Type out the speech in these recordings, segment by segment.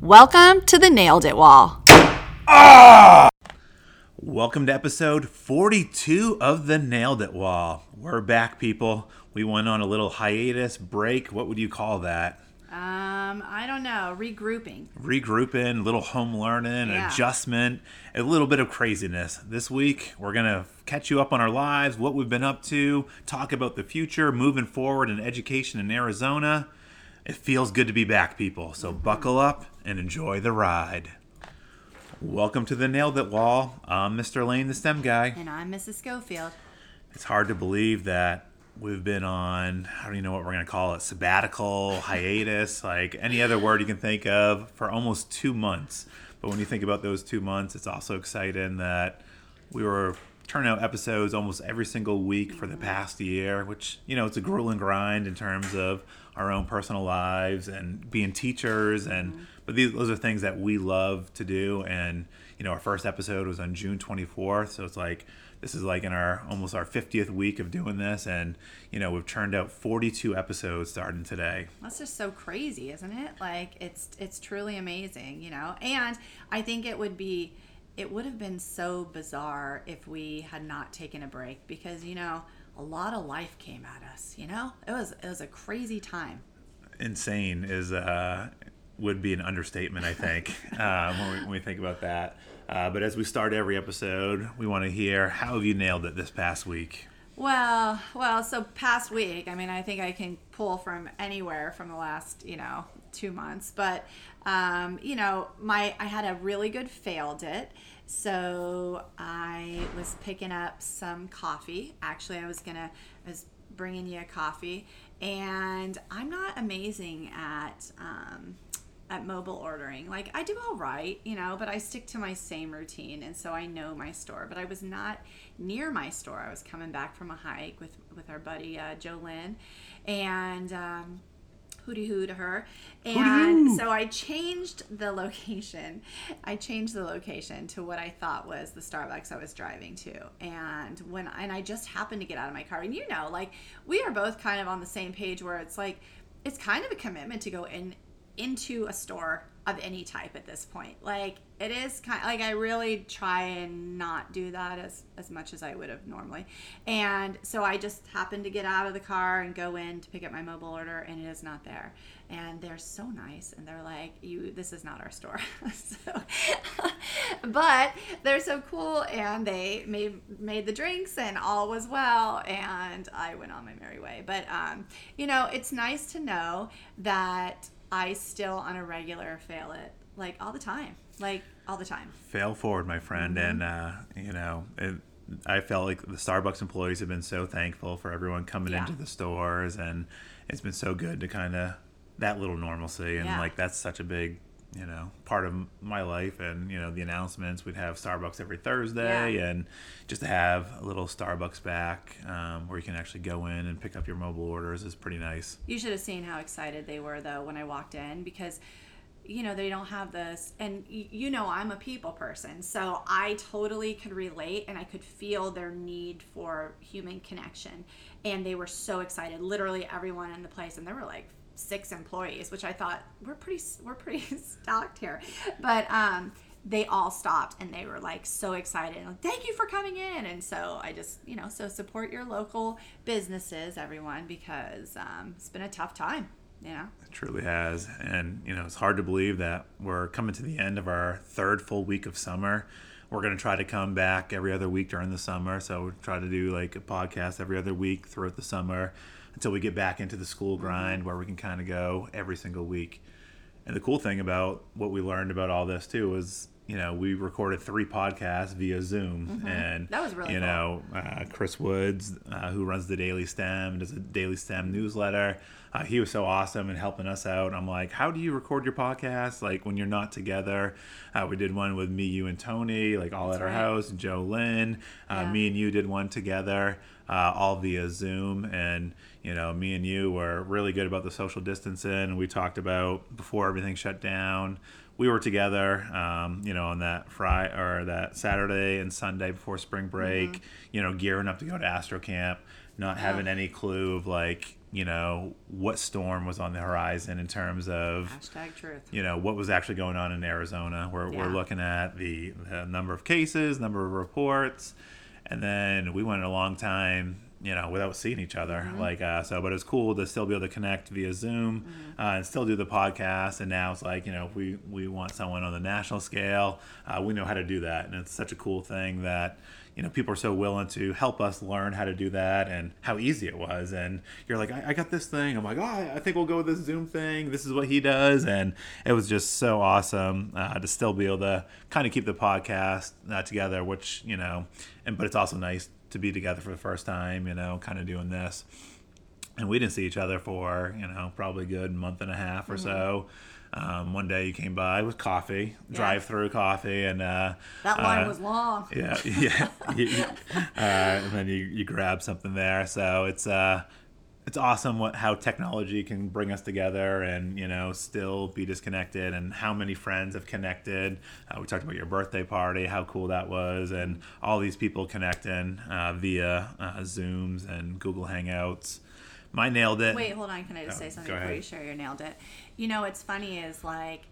Welcome to the Nailed It Wall. Ah! Welcome to episode 42 of the Nailed It Wall. We're back, people. We went on a little hiatus break. What would you call that? Um, I don't know, regrouping. Regrouping, little home learning, Yeah. adjustment, a little bit of craziness. This week, we're going to catch you up on our lives, what we've been up to, talk about the future, moving forward in education in Arizona. It feels good to be back, people. So buckle up and enjoy the ride. Welcome to the Nailed It Wall. I'm Mr. Lane, the STEM guy. And I'm Mrs. Scofield. It's hard to believe that we've been on, I don't even know what we're going to call it, sabbatical, hiatus, like any other word you can think of for almost two months. But when you think about those two months, it's also exciting that we were turning out episodes almost every single week for the mm-hmm. past year, which, you know, it's a grueling grind in terms of our own personal lives and being teachers and mm-hmm. but these those are things that we love to do. And you know our first episode was on June 24th so it's like this is like in our almost our 50th week of doing this. And you know we've churned out 42 episodes starting today. That's just so crazy, isn't it? Like it's it's truly amazing, you know. And I think it would be it would have been so bizarre if we had not taken a break because, you know, a lot of life came at us, you know? It was it was a crazy time. insane is uh, would be an understatement, I think, um, when, we, when we think about that. Uh, but as we start every episode, we want to hear how have you nailed it this past week? Well, well, so past week, I mean, I think I can pull from anywhere from the last, you know, two months. But, um, you know, my I had a really good failed it. So I was picking up some coffee. Actually, I was gonna, I was bringing you a coffee, and I'm not amazing at. Um, at mobile ordering. Like I do all right, you know, but I stick to my same routine and so I know my store. But I was not near my store. I was coming back from a hike with with our buddy uh, Joe Lynn and um hooty hoo to her. And so I changed the location. I changed the location to what I thought was the Starbucks I was driving to. And when and I just happened to get out of my car. And you know, like we are both kind of on the same page where it's like it's kind of a commitment to go in into a store of any type at this point. Like it is kind of, like I really try and not do that as as much as I would have normally. And so I just happened to get out of the car and go in to pick up my mobile order and it is not there. And they're so nice and they're like, "You this is not our store." so but they're so cool and they made made the drinks and all was well and I went on my merry way. But um, you know, it's nice to know that I still on a regular fail it like all the time, like all the time. Fail forward, my friend. And, uh, you know, it, I felt like the Starbucks employees have been so thankful for everyone coming Yeah. into the stores. And it's been so good to kind of that little normalcy. And, Yeah. like, that's such a big, you know, part of my life. And, you know, the announcements we'd have Starbucks every Thursday. Yeah. And just to have a little Starbucks back um, where you can actually go in and pick up your mobile orders is pretty nice. You should have seen how excited they were though when I walked in because you know they don't have this and y- you know I'm a people person so I totally could relate and I could feel their need for human connection and they were so excited literally everyone in the place and there were like six employees which I thought we're pretty we're pretty stocked here but um they all stopped and they were like so excited like, thank you for coming in and so i just you know so support your local businesses everyone because um, it's been a tough time you know It truly has. And, you know, it's hard to believe that we're coming to the end of our third full week of summer. We're going to try to come back every other week during the summer. So we try to do like a podcast every other week throughout the summer until we get back into the school mm-hmm. grind where we can kind of go every single week. And the cool thing about what we learned about all this too was, you know, we recorded three podcasts via Zoom, and Mm-hmm. That was really you cool. know, uh, Chris Woods, uh, who runs the Daily STEM, and does a Daily STEM newsletter. Uh, he was so awesome and helping us out. I'm like, how do you record your podcast? Like when you're not together. Uh, we did one with me, you, and Tony, like all at our house. Joe Lynn, uh, Yeah. me and you did one together, uh, all via Zoom. And you know, me and you were really good about the social distancing. We talked about before everything shut down. We were together, um, you know, on that Friday or that Saturday and Sunday before spring break. You know, gearing up to go to Astro Camp, not having any clue of like you know what storm was on the horizon in terms of Hashtag truth. you know what was actually going on in Arizona. We're, Yeah. we're looking at the, the number of cases, number of reports, and then we went a long time, you know, without seeing each other. Mm-hmm. Like uh, so, but it's cool to still be able to connect via Zoom Mm-hmm. uh, and still do the podcast. And now it's like you know, if we we want someone on the national scale, uh, we know how to do that, and it's such a cool thing that you know people are so willing to help us learn how to do that and how easy it was and you're like i, I got this thing i'm like oh I, I think we'll go with this zoom thing this is what he does and it was just so awesome uh, to still be able to kind of keep the podcast uh, together which you know and but it's also nice to be together for the first time you know kind of doing this and we didn't see each other for you know probably a good month and a half or so um, one day you came by with coffee Yeah. drive through coffee and uh, That line uh, was long. yeah, yeah. Uh, and then you, you grab something there. So it's uh, it's awesome what how technology can bring us together and you know still be disconnected and how many friends have connected. Uh, we talked about your birthday party, how cool that was, and all these people connecting uh, via uh, Zooms and Google Hangouts. My nailed it. Wait, hold on. Can I just Oh, say something before you share your nailed it? You know, what's funny is like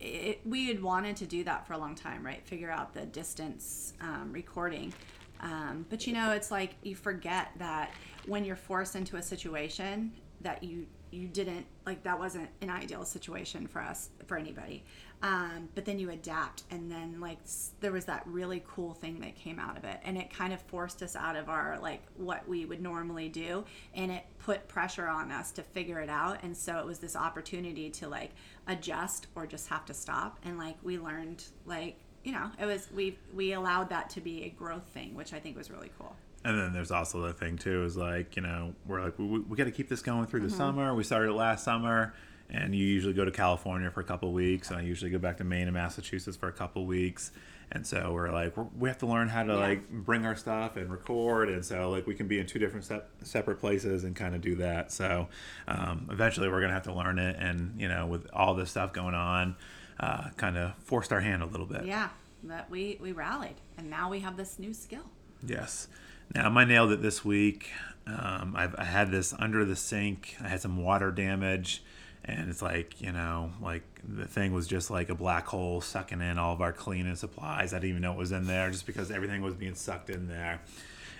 it, we had wanted to do that for a long time, right? Figure out the distance um, recording. Um, but you know, it's like you forget that when you're forced into a situation that you you didn't like that wasn't an ideal situation for us for anybody. Um, but then you adapt and then like there was that really cool thing that came out of it and it kind of forced us out of our like what we would normally do and it put pressure on us to figure it out and so it was this opportunity to like adjust or just have to stop and like we learned like you know it was we we allowed that to be a growth thing which i think was really cool And then there's also the thing too is like you know we're like we, we got to keep this going through the summer. We started it last summer, and you usually go to California for a couple weeks, and I usually go back to Maine and Massachusetts for a couple weeks. And so we're like we're, we have to learn how to Yeah. like bring our stuff and record, and so like we can be in two different sep- separate places and kind of do that. So um, eventually we're gonna have to learn it, and you know with all this stuff going on, uh, kind of forced our hand a little bit. yeah but we we rallied and now we have this new skill Yes. Now, I nailed it this week. Um, I've, I had this under the sink. I had some water damage, and it's like you know, like the thing was just like a black hole sucking in all of our cleaning supplies. I didn't even know it was in there, just because everything was being sucked in there.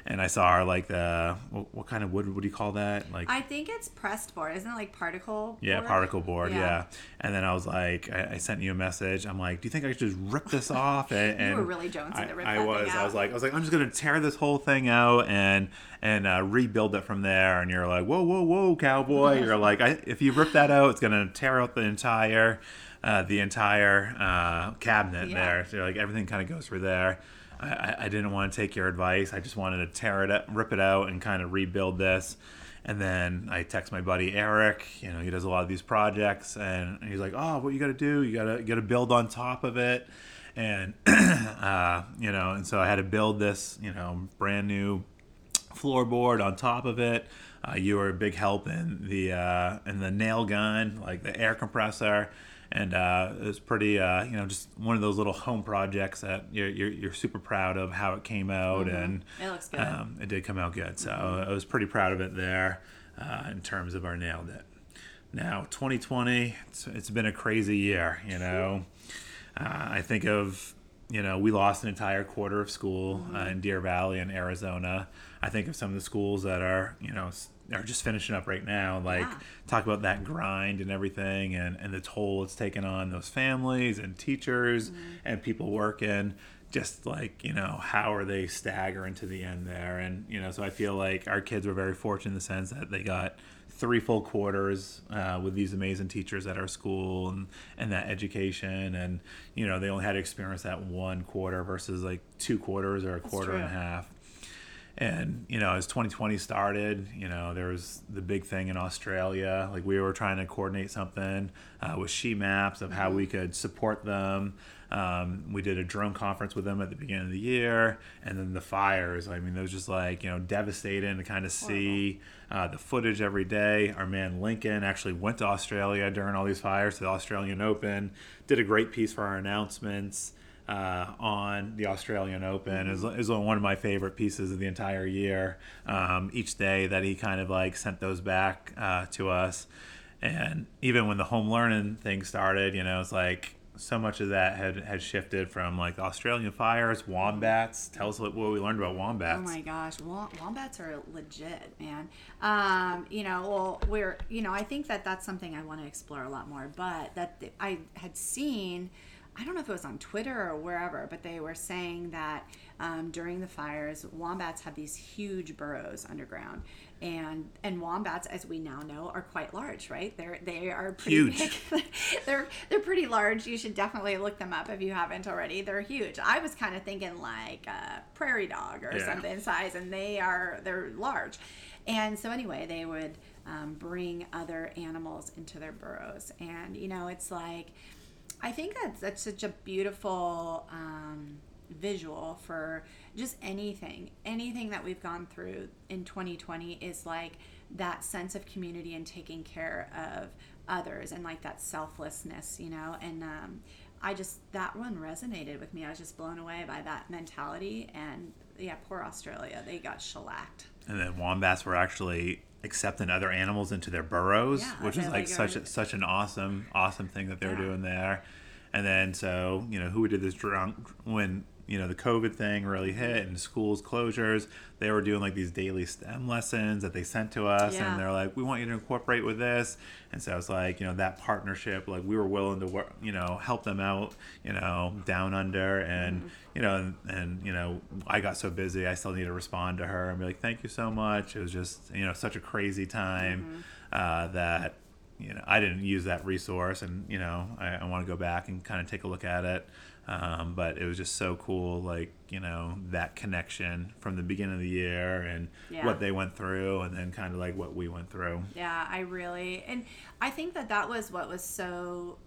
And I saw our like the what, what kind of wood would you call that? Like i think it's pressed board isn't it like particle yeah, board? particle board. Yeah. And then I was like, I, I sent you a message. I'm like, do you think I should just rip this off? And, and were really jonesing I, to rip I thing was. I was like, I was like, I'm just gonna tear this whole thing out and and uh, rebuild it from there. And you're like, whoa, whoa, whoa, cowboy. you're like, I, if you rip that out, it's gonna tear out the entire. Uh, the entire uh, cabinet Yeah. there, so like everything kind of goes through there. I, I, didn't want to take your advice. I just wanted to tear it, up, rip it out, and kind of rebuild this. And then I text my buddy Eric. You know, he does a lot of these projects, and he's like, "Oh, what you got to do? You gotta gotta build on top of it." And uh, you know, and so I had to build this, you know, brand new floorboard on top of it. Uh, you were a big help in the uh, in the nail gun, like the air compressor, and uh, it was pretty, uh, you know, just one of those little home projects that you're, you're, you're super proud of how it came out, and It looks good. Um, it did come out good, so I was pretty proud of it there uh, in terms of our nailed it. Now, 2020, it's, it's been a crazy year, you know. Uh, I think of, you know, we lost an entire quarter of school uh, in Deer Valley in Arizona. I think of some of the schools that are, you know, are just finishing up right now. Like, Yeah. talk about that grind and everything and, and the toll it's taken on those families and teachers and people working. Just like, you know, how are they staggering to the end there? And, you know, so I feel like our kids were very fortunate in the sense that they got three full quarters uh, with these amazing teachers at our school and, and that education and you know they only had to experience that one quarter versus like two quarters or a quarter and a half and you know as 2020 started you know there was the big thing in australia. Like we were trying to coordinate something uh, with she maps of how we could support them. Um, we did a drone conference with them at the beginning of the year. And then the fires i mean it was just like you know devastating to kind of see uh, the footage every day. Our man lincoln actually went to australia during all these fires to the australian open did a great piece for our announcements uh, on the Australian Open. Is is one of my favorite pieces of the entire year. Um, each day that he kind of like sent those back uh, to us, and even when the home learning thing started, you know, it's like so much of that had had shifted from like Australian fires, wombats. Tell us what, what we learned about wombats. Oh my gosh, wombats are legit, man. Um, you know, well, we're you know, I think that that's something I want to explore a lot more. But that I had seen I don't know if it was on Twitter or wherever, but they were saying that um, during the fires, wombats have these huge burrows underground, and and wombats, as we now know, are quite large, right? They're they are pretty huge. Big. they're they're pretty large. You should definitely look them up if you haven't already. They're huge. I was kind of thinking like a prairie dog or yeah. something size, and they are they're large. And so anyway, they would um, bring other animals into their burrows, and you know, it's like I think that's that's such a beautiful um, visual for just anything, anything that we've gone through in 2020 is like that sense of community and taking care of others and like that selflessness, you know. And um, I just that one resonated with me. I was just blown away by that mentality. And yeah, poor Australia, they got shellacked. And then wombats were actually accepting other animals into their burrows, yeah, which is like such a, such an awesome awesome thing that they were doing there. And then so you know who did this drunk when you know the COVID thing really hit and schools closures, they were doing like these daily STEM lessons that they sent to us, yeah. and they're like, "We want you to incorporate with this." And so it's like you know that partnership, like we were willing to work, you know, help them out, you know, down under, and mm-hmm. you know, and, and, you know, I got so busy, I still need to respond to her and be like, "Thank you so much." It was just you know such a crazy time mm-hmm. uh, that you know I didn't use that resource, and you know I, I want to go back and kind of take a look at it. Um, but it was just so cool, like you know that connection from the beginning of the year and yeah. what they went through, and then kind of like what we went through. Yeah, I really and I think that that was what was so,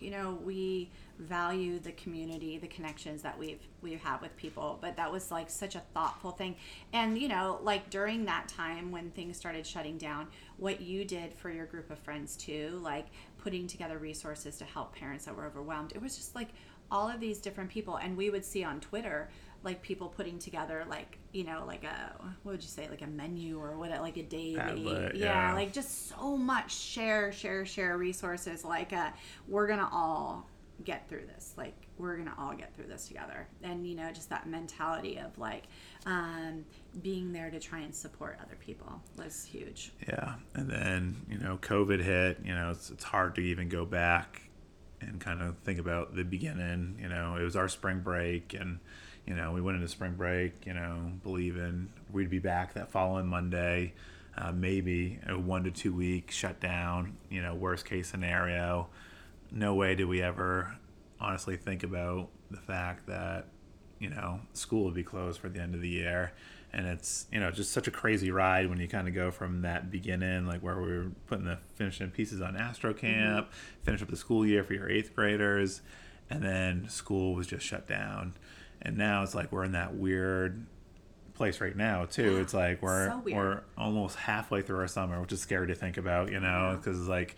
you know, we value the community, the connections that we've we have had with people, but that was like such a thoughtful thing. And you know, like during that time when things started shutting down, what you did for your group of friends too, like putting together resources to help parents that were overwhelmed. It was just like all of these different people and we would see on twitter like people putting together like you know like a what would you say like a menu or what like a daily? Yeah, yeah, like just so much. Share share share resources like uh we're gonna all get through this like we're gonna all get through this together. And you know just that mentality of like um, being there to try and support other people was huge. Yeah and then you know covid hit you know it's, it's hard to even go back and kind of think about the beginning. You know, it was our spring break, and you know, we went into spring break. You know, believing we'd be back that following Monday, uh, maybe a one to two week shutdown. You know, worst case scenario. No way did we ever honestly think about the fact that you know school would be closed for the end of the year and it's you know just such a crazy ride when you kind of go from that beginning like where we were putting the finishing pieces on astro camp mm-hmm. finish up the school year for your eighth graders and then school was just shut down and now it's like we're in that weird place right now too it's like we're so we're almost halfway through our summer which is scary to think about you know because yeah. like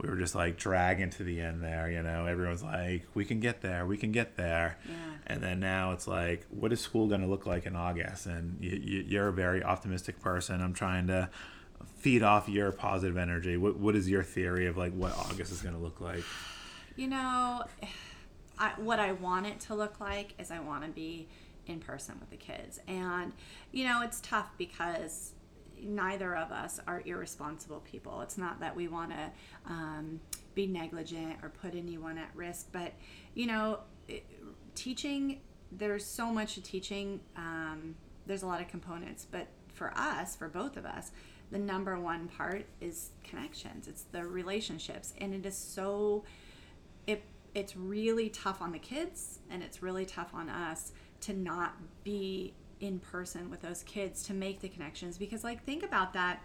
we were just like dragging to the end there you know? Everyone's like we can get there we can get there. Yeah. and then now it's like what is school going to look like in august? And you, you're a very optimistic person. I'm trying to feed off your positive energy. What, what is your theory of like what august is going to look like? You know I, what i want it to look like is i want to be in person with the kids. And you know it's tough because neither of us are irresponsible people. It's not that we want to um, be negligent or put anyone at risk, but you know, it, teaching, there's so much to teaching. Um, there's a lot of components, but for us, for both of us, the number one part is connections. It's the relationships, and it is so. It it's really tough on the kids, and it's really tough on us to not be in person with those kids to make the connections because like think about that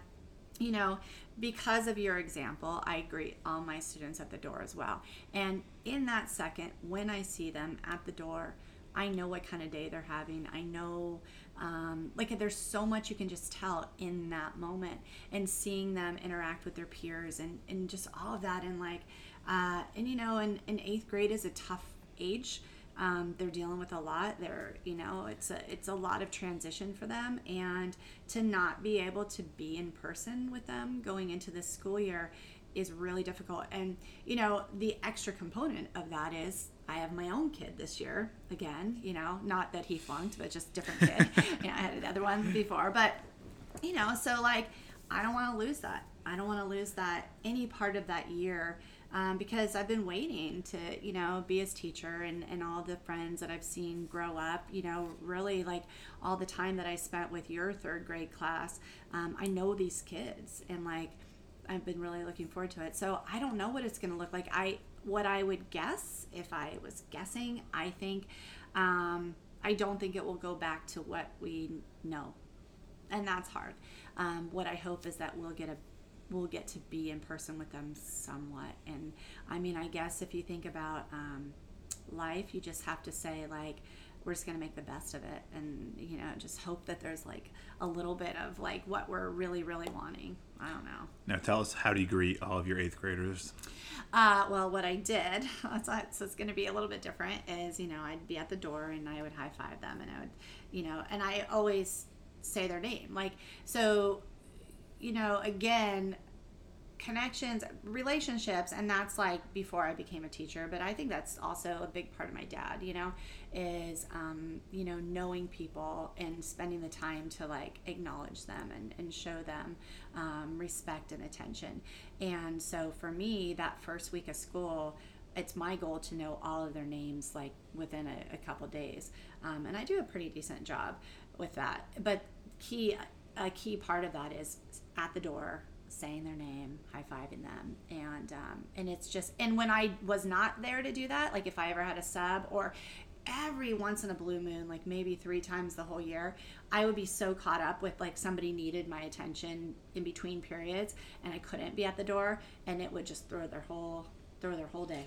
you know because of your example i greet all my students at the door as well. And in that second when i see them at the door i know what kind of day they're having. I know um, like there's so much you can just tell in that moment and seeing them interact with their peers and, and just all of that and like uh, and you know and, and eighth grade is a tough age Um, they're dealing with a lot. They're, you know, it's a it's a lot of transition for them, and to not be able to be in person with them going into this school year is really difficult. And you know, the extra component of that is I have my own kid this year again. You know, not that he flunked, but just different kid. you know, I had another one before, but you know, so like I don't want to lose that. I don't want to lose that any part of that year. Um, because I've been waiting to, you know, be his teacher and, and all the friends that I've seen grow up, you know, really like all the time that I spent with your third grade class. Um, I know these kids and like I've been really looking forward to it. So I don't know what it's going to look like. I what I would guess if I was guessing, I think um, I don't think it will go back to what we know, and that's hard. Um, what I hope is that we'll get a we'll get to be in person with them somewhat. And I mean, I guess if you think about um, life, you just have to say like we're just going to make the best of it and you know just hope that there's like a little bit of like what we're really really wanting. I don't know. Now tell us how do you greet all of your eighth graders? Uh, well what i did so it's going to be a little bit different is you know i'd be at the door and i would high five them and i would you know and i always say their name. Like so you know again connections, relationships, and that's like before I became a teacher. But I think that's also a big part of my dad. You know, is um, you know knowing people and spending the time to like acknowledge them and, and show them um, respect and attention. And so for me, that first week of school. It's my goal to know all of their names like within a, a couple days, um, and I do a pretty decent job with that. But key, a key part of that is at the door saying their name, high fiving them, and um, and it's just and when I was not there to do that, like if I ever had a sub or every once in a blue moon, like maybe three times the whole year, I would be so caught up with like somebody needed my attention in between periods, and I couldn't be at the door, and it would just throw their whole throw their whole day.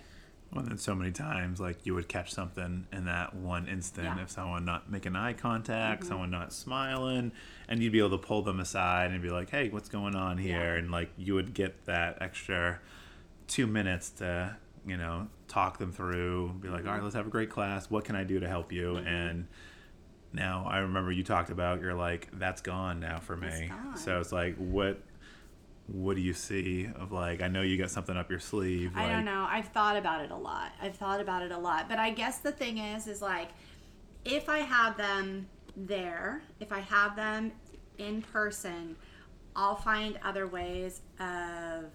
Well, then so many times, like you would catch something in that one instant. Yeah. If someone not making eye contact, mm-hmm. someone not smiling, and you'd be able to pull them aside and be like, "Hey, what's going on here?" Yeah. And like you would get that extra two minutes to, you know, talk them through. Be like, "All right, let's have a great class. What can I do to help you?" Mm-hmm. And now I remember you talked about you're like, "That's gone now for me." So it's like, what what do you see of like i know you got something up your sleeve like, i don't know. I've thought about it a lot. I've thought about it a lot. But i guess the thing is is like if i have them there if i have them in person i'll find other ways of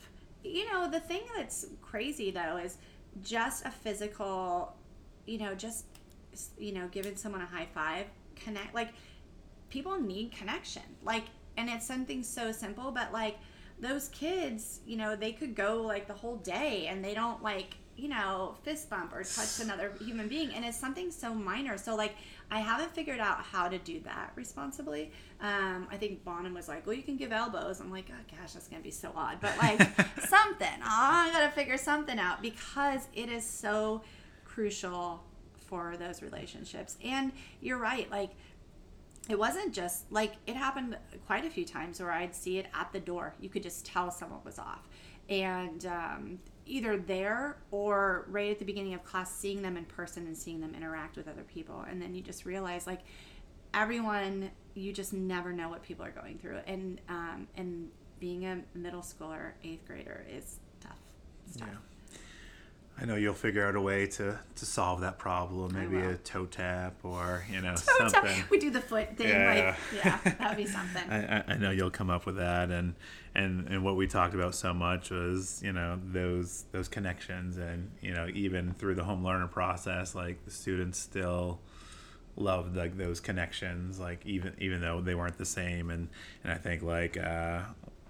you know the thing that's crazy though is just a physical you know just you know giving someone a high five connect like people need connection. Like and it's something so simple but like those kids, you know, they could go like the whole day and they don't like, you know, fist bump or touch another human being. And it's something so minor. So, like, I haven't figured out how to do that responsibly. Um, I think Bonham was like, well, you can give elbows. I'm like, oh gosh, that's going to be so odd. But like, something. Oh, I got to figure something out because it is so crucial for those relationships. And you're right. Like, it wasn't just like it happened quite a few times where I'd see it at the door. You could just tell someone was off. And um, either there or right at the beginning of class, seeing them in person and seeing them interact with other people. And then you just realize like everyone, you just never know what people are going through. And, um, and being a middle schooler, eighth grader is tough. It's tough. Yeah. I know you'll figure out a way to, to solve that problem. Maybe a toe tap or you know toe something. Tap. We do the foot thing. Yeah, like, yeah that'd be something. I, I know you'll come up with that, and and and what we talked about so much was you know those those connections, and you know even through the home learner process, like the students still loved like those connections like even even though they weren't the same and and i think like uh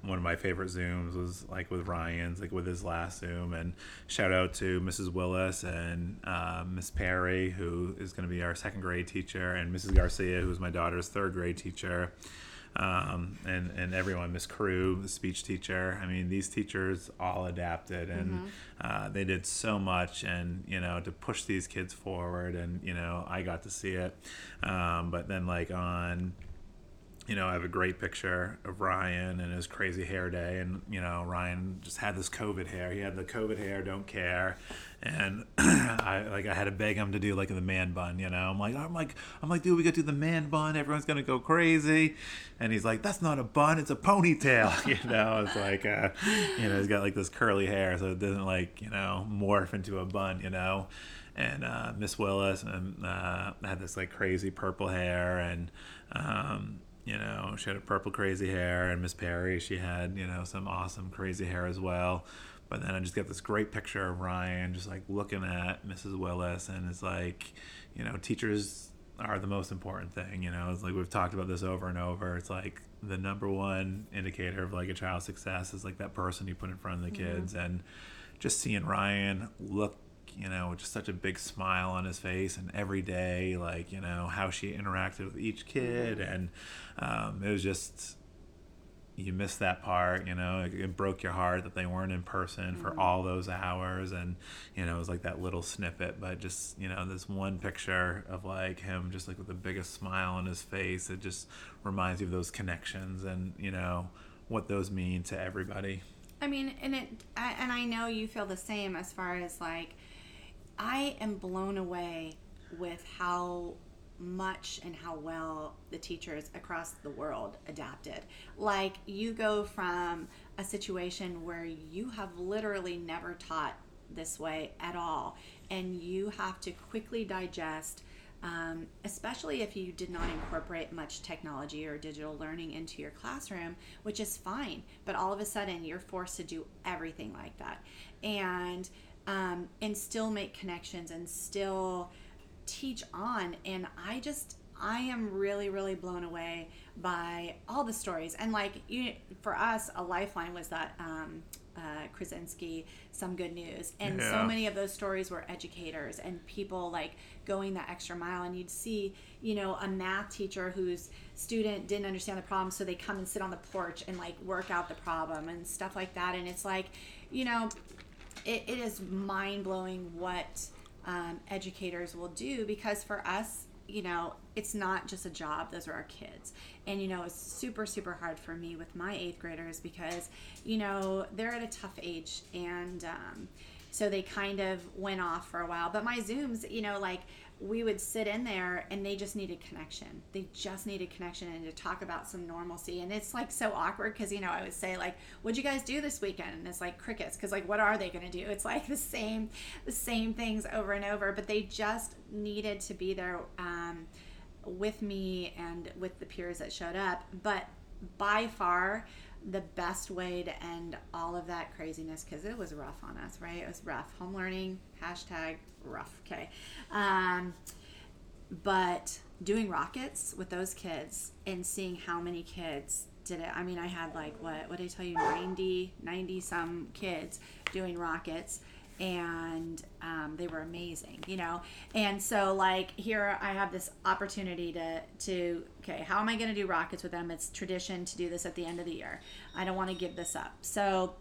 one of my favorite zooms was like with Ryan's, like with his last zoom. And shout out to Mrs. Willis and uh, Miss Perry, who is going to be our second grade teacher, and Mrs. Garcia, who's my daughter's third grade teacher. Um, and and everyone, Miss Crew, the speech teacher. I mean, these teachers all adapted, and mm-hmm. uh, they did so much, and you know, to push these kids forward. And you know, I got to see it. Um, but then, like on you know, I have a great picture of Ryan and his crazy hair day. And, you know, Ryan just had this COVID hair. He had the COVID hair, don't care. And I like I had to beg him to do like the man bun, you know. I'm like, I'm like, I'm like, dude, we gotta do the man bun. Everyone's gonna go crazy. And he's like, that's not a bun, it's a ponytail. you know, it's like, uh, you know, he's got like this curly hair, so it doesn't like, you know, morph into a bun, you know. And uh, Miss Willis and uh, had this like crazy purple hair and. Um, you know, she had a purple crazy hair, and Miss Perry, she had, you know, some awesome crazy hair as well. But then I just get this great picture of Ryan just like looking at Mrs. Willis, and it's like, you know, teachers are the most important thing. You know, it's like we've talked about this over and over. It's like the number one indicator of like a child's success is like that person you put in front of the mm-hmm. kids, and just seeing Ryan look you know, just such a big smile on his face, and every day, like you know, how she interacted with each kid, and um, it was just you missed that part, you know, it, it, broke your heart that they weren't in person mm-hmm. for all those hours. And, you know, it was like that little snippet, but just, you know, this one picture of like him just like with the biggest smile on his face, it just reminds you of those connections and, you know, what those mean to everybody. I mean, and it, and I know you feel the same as far as like, I am blown away with how much and how well the teachers across the world adapted. Like, you go from a situation where you have literally never taught this way at all, and you have to quickly digest. Um, especially if you did not incorporate much technology or digital learning into your classroom, which is fine. But all of a sudden, you're forced to do everything like that. And um, and still make connections and still teach on. And I just, I am really, really blown away by all the stories. And like you, for us, a lifeline was that um, uh, Krasinski, some good news, and yeah. so many of those stories were educators and people like going that extra mile. And you'd see, you know, a math teacher whose student didn't understand the problem, so they come and sit on the porch and like work out the problem and stuff like that. And it's like, you know, it, it is mind blowing what um, educators will do because for us, you know, it's not just a job, those are our kids. And, you know, it's super, super hard for me with my eighth graders because, you know, they're at a tough age and, um, so they kind of went off for a while. But my Zooms, you know, like we would sit in there and they just needed connection. They just needed connection and to talk about some normalcy. And it's like so awkward because, you know, I would say, like, what'd you guys do this weekend? And it's like crickets because, like, what are they going to do? It's like the same, the same things over and over. But they just needed to be there um, with me and with the peers that showed up. But by far, the best way to end all of that craziness because it was rough on us, right? It was rough. Home learning, hashtag rough, okay? Um, but doing rockets with those kids and seeing how many kids did it. I mean, I had like, what, what did I tell you, 90, 90 some kids doing rockets and um, they were amazing you know? And so like here i have this opportunity to to okay how am i going to do rockets with them? It's tradition to do this at the end of the year. I don't want to give this up. So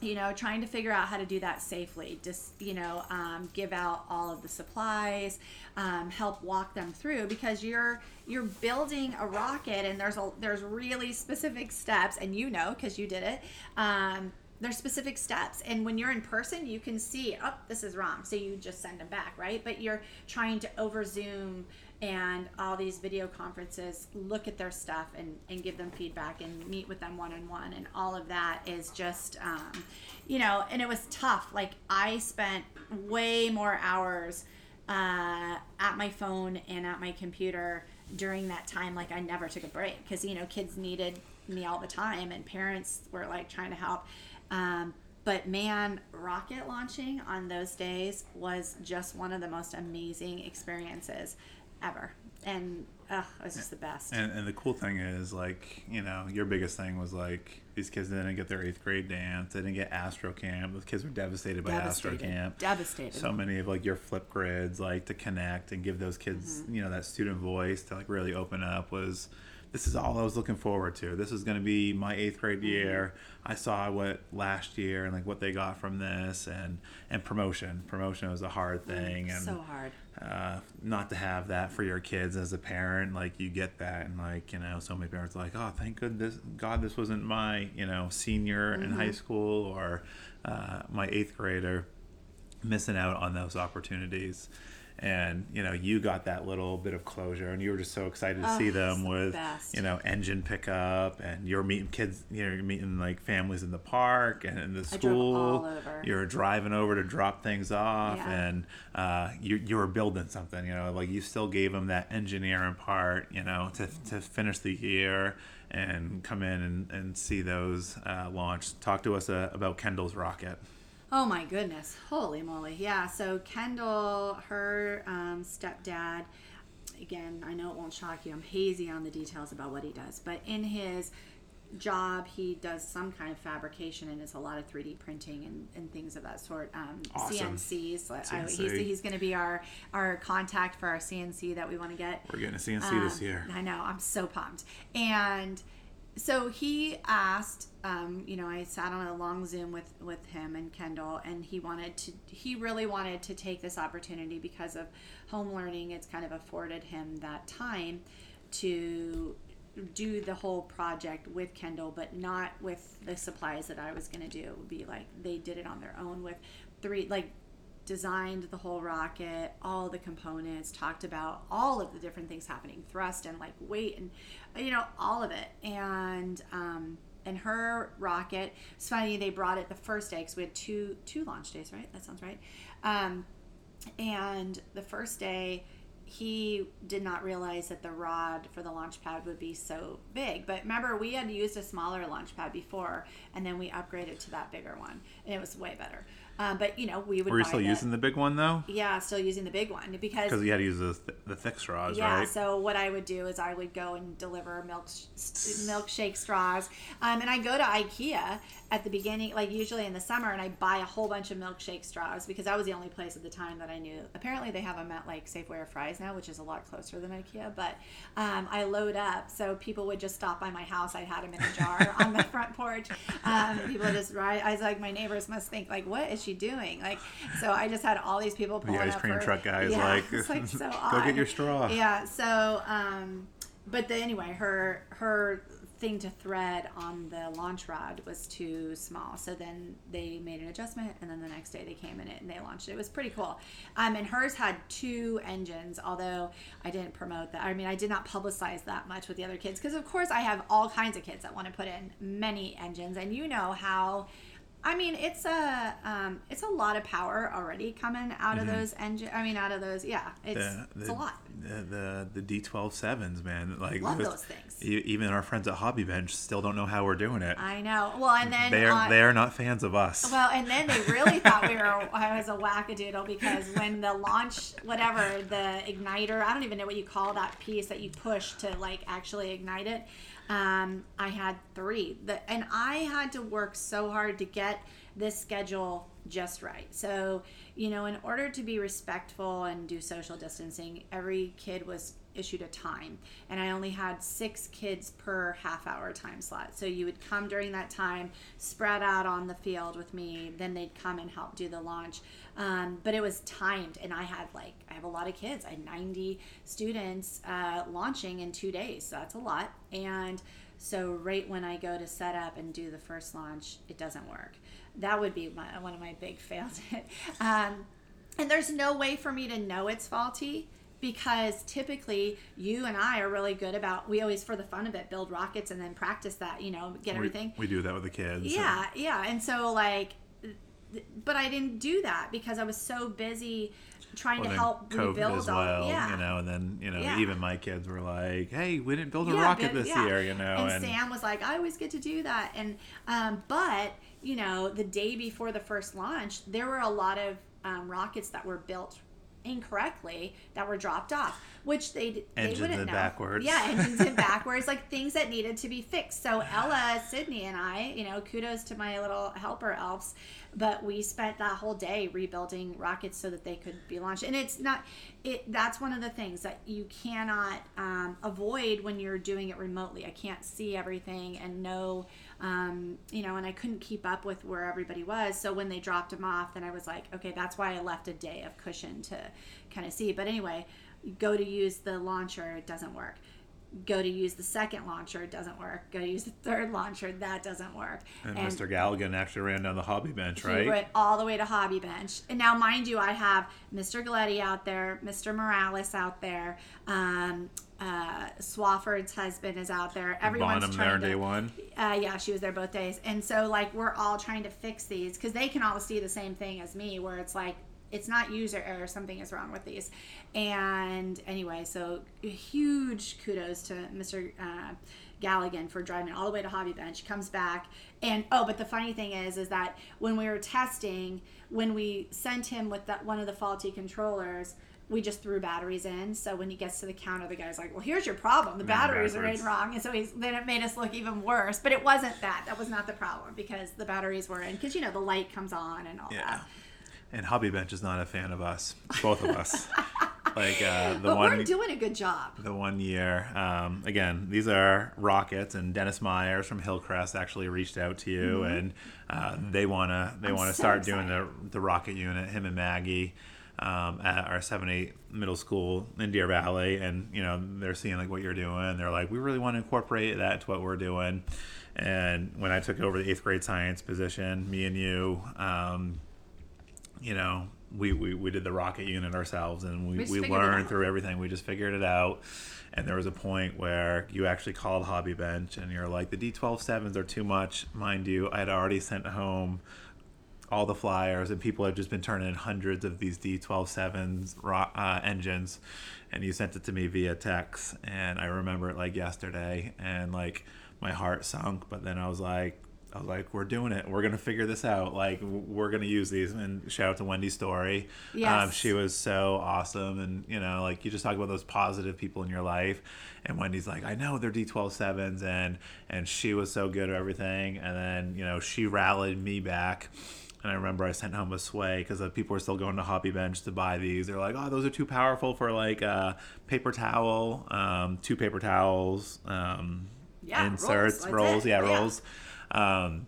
you know trying to figure out how to do that safely just you know um, give out all of the supplies um, help walk them through because you're you're building a rocket and there's a there's really specific steps and you know because you did it um, there's specific steps. And when you're in person you can see oh this is wrong. So you just send them back right? But you're trying to over zoom and all these video conferences look at their stuff and, and give them feedback and meet with them one-on-one. And all of that is just um, you know and it was tough. Like i spent way more hours uh, at my phone and at my computer during that time. Like i never took a break because you know kids needed me all the time and parents were like trying to help um, but man, rocket launching on those days was just one of the most amazing experiences ever. And uh, it was just the best. And, and the cool thing is, like, you know, your biggest thing was like these kids didn't get their eighth grade dance. They didn't get Astro Camp. The kids were devastated by devastated. Astro Camp. Devastated. So many of like your Flipgrids, like to connect and give those kids, mm-hmm. you know, that student voice to like really open up was this is all I was looking forward to. This is going to be my eighth grade year. I saw what last year and like what they got from this, and and promotion. Promotion was a hard thing, and so hard. uh, not to have that for your kids as a parent like you get that and like you know so many parents are like oh thank good this god this wasn't my you know senior in high school or uh, my eighth grader missing out on those opportunities and you know you got that little bit of closure and you were just so excited to Oh, see them with best. you know engine pickup and you're meeting kids you know you're meeting like families in the park and in the school you're driving over to drop things off Yeah. and uh, you, you were building something you know like you still gave them that engineering part you know to, to finish the year and come in and, and see those uh, launch talk to us uh, about kendall's rocket Oh my goodness. Holy moly. Yeah. So Kendall, her um, stepdad, again, I know it won't shock you. I'm hazy on the details about what he does, but in his job, he does some kind of fabrication and it's a lot of 3D printing and, and things of that sort. Um, Awesome. CNCs. Like, I- he's, CNC. he's going to be our, our contact for our CNC that we want to get. we're getting a cnc this Um, year I know. I'm so pumped. And so he asked, um, you know, I sat on a long Zoom with with him and Kendall, and he wanted to. He really wanted to take this opportunity because of home learning. It's kind of afforded him that time to do the whole project with Kendall, but not with the supplies that I was going to do. It would be like they did it on their own with three like designed the whole rocket, all the components, talked about all of the different things happening, thrust and like weight and you know all of it. And um, and her rocket, it's funny they brought it the first day because we had two two launch days, right? That sounds right. Um, and the first day he did not realize that the rod for the launch pad would be so big but remember we had used a smaller launch pad before and then we upgraded to that bigger one and it was way better um, but you know we would were you still using the big one though yeah still using the big one because because you had to use the, th- the thick straws right? yeah, right so what I would do is I would go and deliver milk milkshake straws, um, and I go to IKEA at the beginning, like usually in the summer, and I buy a whole bunch of milkshake straws because that was the only place at the time that I knew. Apparently, they have them at like Safeway or Fry's now, which is a lot closer than IKEA. But um, I load up, so people would just stop by my house. I had them in a jar on the front porch. Um, people just ride. I was like, my neighbors must think like, what is she doing? Like, so I just had all these people the ice cream for- truck guys yeah, like, it's like so go odd. get your straw Yeah. So, um, but then anyway, her her thing to thread on the launch rod was too small. So then they made an adjustment, and then the next day they came in it and they launched it. It was pretty cool. Um, and hers had two engines, although I didn't promote that. I mean, I did not publicize that much with the other kids because, of course, I have all kinds of kids that want to put in many engines, and you know how. I mean, it's a um, it's a lot of power already coming out of those engine. I mean, out of those, yeah, it's the, it's a lot. The the, the D twelve sevens, man. Like Love those things. e- Even our friends at Hobby Bench still don't know how we're doing it. I know. Well, and then They are on- they are not fans of us. Well, and then they really thought we were I was a wackadoodle because when the launch, whatever the igniter, I don't even know what you call that piece that you push to like actually ignite it. Um, I had three, the, and I had to work so hard to get this schedule just right. So, you know, in order to be respectful and do social distancing, every kid was issued a time. And i only had six kids per half hour time slot. So you would come during that time spread out on the field with me then they'd come and help do the launch um, but it was timed and i had like i have a lot of kids. I had 90 students uh, launching in two days so that's a lot. And so right when i go to set up and do the first launch it doesn't work. That would be my, one of my big fails. Um, and there's no way for me to know it's faulty because typically you and I are really good about we always for the fun of it build rockets and then practice that you know get we, everything. we do that with the kids. yeah yeah. And so like but I didn't do that because I was so busy trying Well, to help COVID rebuild as all yeah you know, and then you know, Yeah. even my kids were like, "Hey, we didn't build a Yeah, rocket this year," you know, and, and, Sam was like, I always get to do that. And um, but you know, the day before the first launch, there were a lot of um, rockets that were built incorrectly that were dropped off, which they they wouldn't know. backwards. Yeah, engines in backwards, like things that needed to be fixed. So Ella, Sydney, and I, you know, kudos to my little helper elves, but we spent that whole day rebuilding rockets so that they could be launched. And it's not it. That's one of the things that you cannot um, avoid when you're doing it remotely. I can't see everything and know. Um, you know, and I couldn't keep up with where everybody was. So when they dropped them off, then I was like, okay, that's why I left a day of cushion to kind of see. But anyway, go to use the launcher, it doesn't work go to use the second launcher, it doesn't work. Go to use the third launcher, that doesn't work. And, and Mr. Galligan actually ran down the hobby bench, right? He went all the way to hobby bench. And now, mind you, I have Mr. Galetti out there, Mr. Morales out there, um, uh, Swafford's husband is out there. Everyone's Bonham trying there to, day one. Uh, yeah, she was there both days, and so like we're all trying to fix these because they can all see the same thing as me, where it's like it's not user error something is wrong with these and anyway so huge kudos to mr uh, galligan for driving all the way to hobby bench comes back and oh but the funny thing is is that when we were testing when we sent him with that one of the faulty controllers we just threw batteries in. So when he gets to the counter, the guy's like, "Well, here's your problem. The batteries are in wrong." And so he's then it made us look even worse. But it wasn't that. That was not the problem because the batteries were in. Because you know the light comes on and all yeah. that and Hobby Bench is not a fan of us, both of us. like uh, the but one, we're doing a good job. The one year, um, again, these are rockets, and Dennis Myers from Hillcrest actually reached out to you, mm-hmm. and uh, they wanna they want to so start excited. doing the the rocket unit. Him and Maggie. Um, at our 7-8 middle school in Deer Valley, and you know they're seeing like what you're doing. They're like, we really want to incorporate that into what we're doing. And when I took over the eighth grade science position, me and you, um, you know, we, we, we did the rocket unit ourselves and we, we, we learned through everything. We just figured it out. And there was a point where you actually called Hobby Bench and you're like, the D12 sevens are too much. Mind you, I had already sent home all the flyers and people have just been turning in hundreds of these D12 sevens uh, engines. And you sent it to me via text. And I remember it like yesterday and like my heart sunk. But then I was like, I was like, we're doing it. We're gonna figure this out. Like, we're gonna use these. And shout out to Wendy Story. Um, yes. Um, she was so awesome. And you know, like you just talk about those positive people in your life. And Wendy's like, I know they're D12 sevens, and and she was so good at everything. And then you know, she rallied me back. And I remember I sent home a sway because people were still going to Hobby Bench to buy these. They're like, oh, those are too powerful for like a paper towel, um, two paper towels, um, yeah, inserts, rolls, rolls yeah, yeah, rolls. Um,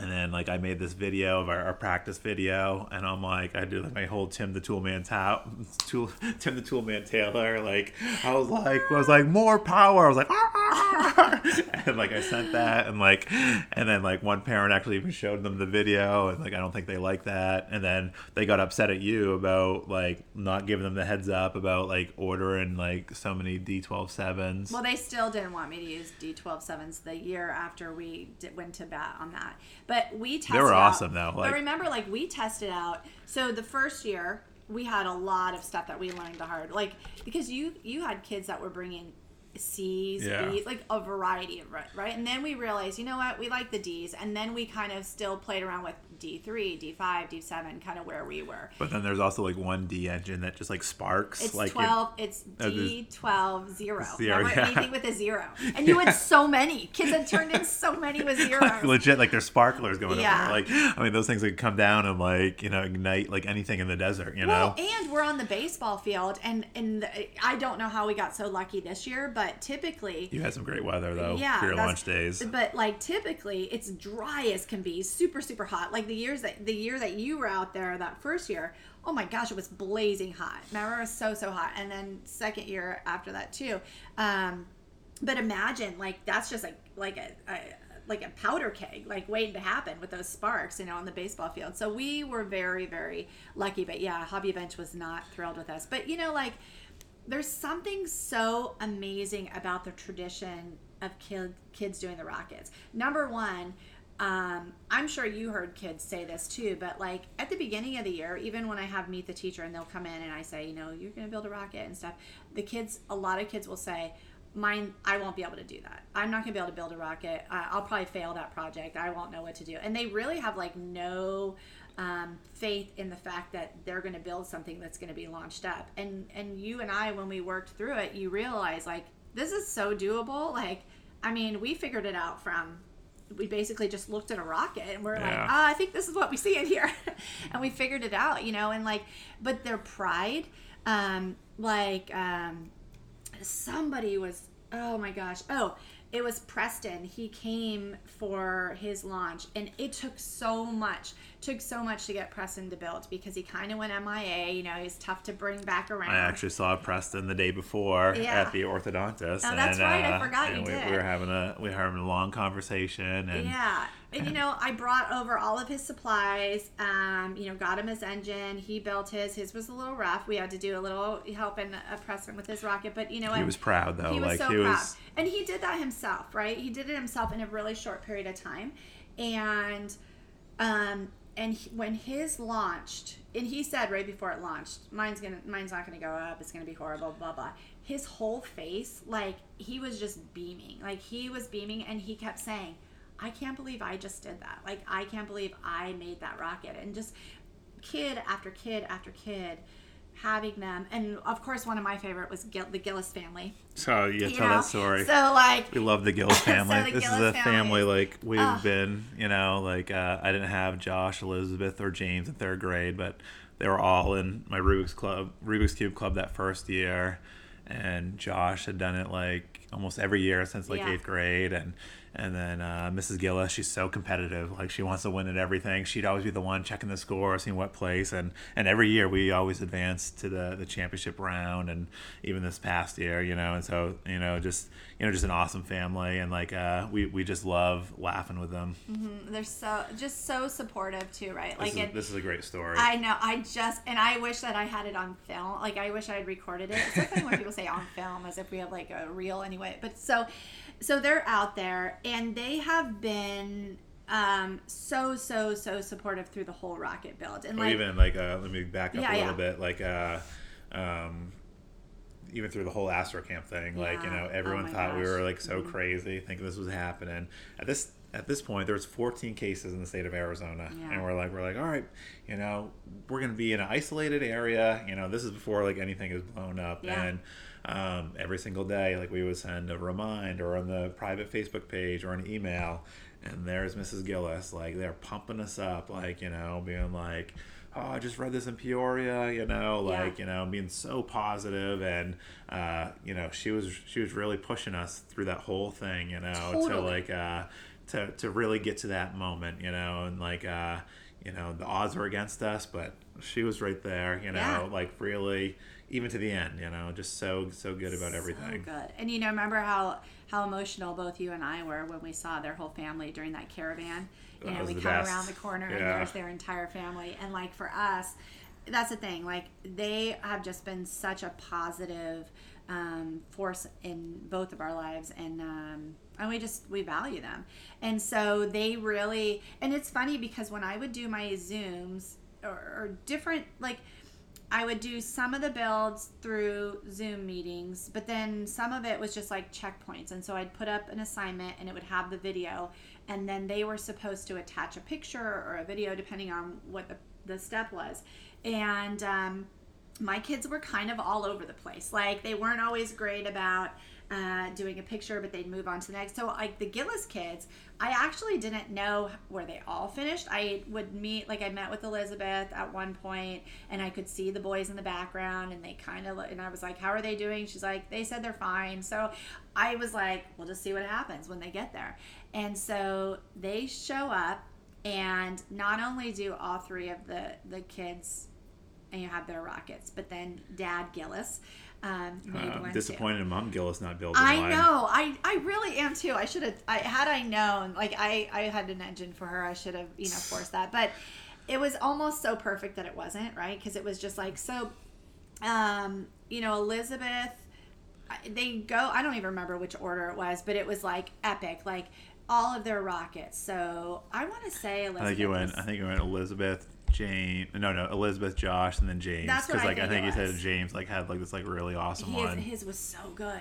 and then like I made this video of our, our, practice video, and I'm like I did like my whole Tim the Toolman tap, tool, Tim the Toolman Taylor. Like I was like I was like more power. I was like and like I sent that, and like and then like one parent actually even showed them the video, and like I don't think they like that, and then they got upset at you about like not giving them the heads up about like ordering like so many D12 sevens. Well, they still didn't want me to use D12 sevens the year after we did, went to bat on that but we tested. They were out, awesome though. Like, but remember, like we tested out. So the first year we had a lot of stuff that we learned the hard, like because you you had kids that were bringing C's, yeah. B's, like a variety of right. And then we realized, you know what, we like the D's, and then we kind of still played around with D three, D five, D seven, kind of where we were. But then there's also like one D engine that just like sparks. It's like twelve. it's oh, D twelve zero. Zero. Never yeah. anything with a zero. And you had so many kids had turned in so many with zeros. Like, legit, like there's sparklers going yeah. up. Like I mean, those things would come down and like you know ignite like anything in the desert. You well, know. And we're on the baseball field, and and the, I don't know how we got so lucky this year, but typically you had some great weather though. Yeah, for your lunch days. But like typically, it's dry as can be, super super hot. Like the years that the year that you were out there that first year oh my gosh it was blazing hot remember it was so so hot and then second year after that too um, but imagine like that's just like like a, a like a powder keg, like waiting to happen with those sparks, you know, on the baseball field. So we were very, very lucky. But yeah, Hobby Bench was not thrilled with us. But you know, like there's something so amazing about the tradition of kid, kids doing the rockets. Number one, um, I'm sure you heard kids say this too, but like at the beginning of the year, even when I have meet the teacher and they'll come in and I say, you know, you're going to build a rocket and stuff, the kids, a lot of kids will say, mine, I won't be able to do that. I'm not going to be able to build a rocket. I'll probably fail that project. I won't know what to do. And they really have like no um, faith in the fact that they're going to build something that's going to be launched up. And and you and I, when we worked through it, you realize like this is so doable. Like, I mean, we figured it out from we basically just looked at a rocket and we're like, Yeah. ah, I think this is what we see in here, and we figured it out, you know, and like, but their pride, um, like, um, somebody was oh my gosh oh it was preston. He came for his launch and it took so much took so much to get preston to build because he kind of went mia you know he's tough to bring back around I actually saw Preston the day before Yeah. at the orthodontist. Oh, that's right. I uh, forgot and you we, did. we were having a we were having a long conversation and yeah and you know i brought over all of his supplies um, you know got him his engine he built his his was a little rough we had to do a little help and uh, preston with his rocket but you know he was proud though. he was like so he proud was and he did that himself right he did it himself in a really short period of time and um and he, when his launched and he said right before it launched mine's gonna mine's not gonna go up it's gonna be horrible blah blah his whole face like he was just beaming like he was beaming and he kept saying i can't believe i just did that like i can't believe i made that rocket and just kid after kid after kid having them and of course one of my favorite was Gil- the gillis family so yeah, you tell know? that story. so like we love the Gillis family. the this Gillis is a family family like we've been, you know, like uh, I didn't have Josh, Elizabeth, or James in third grade, but they were all in my Rubik's club, Rubik's cube club that first year, and Josh had done it like almost every year since like Yeah. eighth grade, and and then uh, Mrs. Gillis, she's so competitive, like she wants to win at everything. She'd always be the one checking the score, seeing what place, and and every year we always advanced to the the championship round, and even this past year, you know, and so you know just you know just an awesome family, and like uh, we we just love laughing with them. they're so just so supportive too right This, like is, it, this is a great story. I know. I just and I wish that I had it on film. Like I wish I had recorded it. It's so funny when people say on film as if we have like a reel anyway. But so, so they're out there and they have been um so so so supportive through the whole rocket build and Or like even like uh, let me back up Yeah, a little yeah. bit like uh um even through the whole Astro Camp thing like you know Oh everyone my thought we were like so crazy thinking this was happening at this at this point there's 14 cases in the state of Arizona Yeah. and we're like we're like all right you know we're gonna be in an isolated area you know this is before like anything is blown up Yeah. and um, every single day like we would send a reminder on the private Facebook page or an email and there's Mrs. Gillis like they're pumping us up like you know being like oh I just read this in Peoria you know Yeah. like you know being so positive and uh, you know she was she was really pushing us through that whole thing you know to like uh, to to really get to that moment you know and like uh, you know the odds were against us but she was right there you know Yeah. like really even to the end you know just so so good about everything So good. And you know, remember how how emotional both you and I were when we saw their whole family during that caravan. You That know, we come best. around the corner and there's their entire family. And like for us, that's the thing. Like they have just been such a positive um, force in both of our lives, and um, and we just we value them. And so they really. And it's funny because when I would do my zooms or, or different like. I would do some of the builds through Zoom meetings, but then some of it was just like checkpoints. And so I'd put up an assignment and it would have the video, and then they were supposed to attach a picture or a video depending on what the, the step was. And um, my kids were kind of all over the place. Like they weren't always great about uh, doing a picture, but they'd move on to the next. So like the Gillis kids, I actually didn't know where they all finished. I would meet, like I met with Elizabeth at one point, and I could see the boys in the background, and they kind of, and I was like, "How are they doing?" She's like, "They said they're fine." So I was like, "We'll just see what happens when they get there." And so they show up, and not only do all three of the the kids and you have their rockets. But then Dad Gillis um, Uh, too. disappointed in Mom Gillis not building I know. I, I really am too. I should have. I had I known. Like I I had an engine for her. I should have you know forced that. But it was almost so perfect that it wasn't right because it was just like so. Um, you know Elizabeth. They go. I don't even remember which order it was, but it was like epic. Like all of their rockets. So I want to say Elizabeth. I think you went. I think you went Elizabeth, James. No, no, Elizabeth, Josh, and then James. That's what I like I think think it said. James like had like this like really awesome his, one. his was so good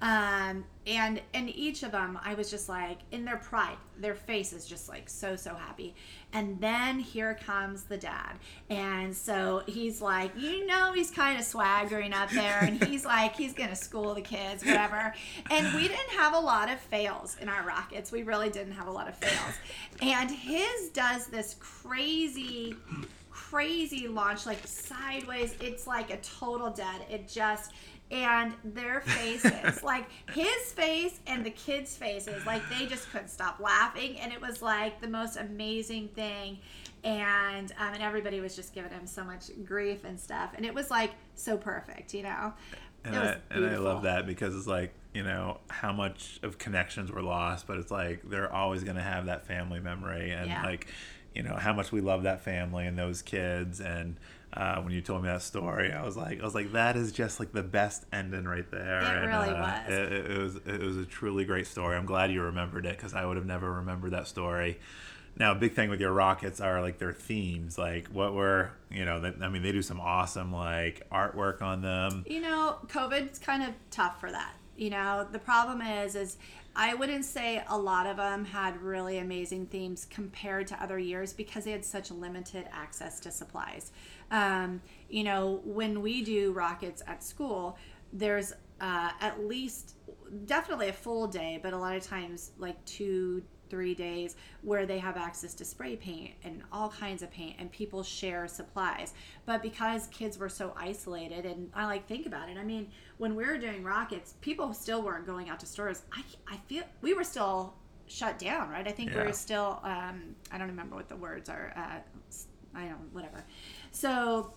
um, and and each of them i was just like in their pride their face is just like so so happy. And then here comes the dad. And so he's like you know he's kind of swaggering up there and he's like he's gonna school the kids whatever. And we didn't have a lot of fails in our rockets. We really didn't have a lot of fails. And his does this crazy crazy launch like sideways. It's like a total dead it just and their faces like his face and the kids faces like they just couldn't stop laughing and it was like the most amazing thing and um, and everybody was just giving him so much grief and stuff and it was like so perfect you know and it was I, and I love that because it's like you know how much of connections were lost but it's like they're always going to have that family memory and Yeah. like you know how much we love that family and those kids and uh, when you told me that story i was like i was like that is just like the best ending right there It and, really uh, was. it, it, was it was a truly great story i'm glad you remembered it because i would have never remembered that story now, a big thing with your rockets are like their themes. Like, what were you know? That, I mean, they do some awesome like artwork on them. you know covid's kind of tough for that you know the problem is is i wouldn't say a lot of them had really amazing themes compared to other years because they had such limited access to supplies um, you know when we do rockets at school there's uh, at least definitely a full day but a lot of times like two three days where they have access to spray paint and all kinds of paint and people share supplies. But because kids were so isolated and i like think about it i mean when we were doing rockets people still weren't going out to stores. I, I feel we were still shut down right? I think we Yeah. were still um, i don't remember what the words are uh, i don't whatever so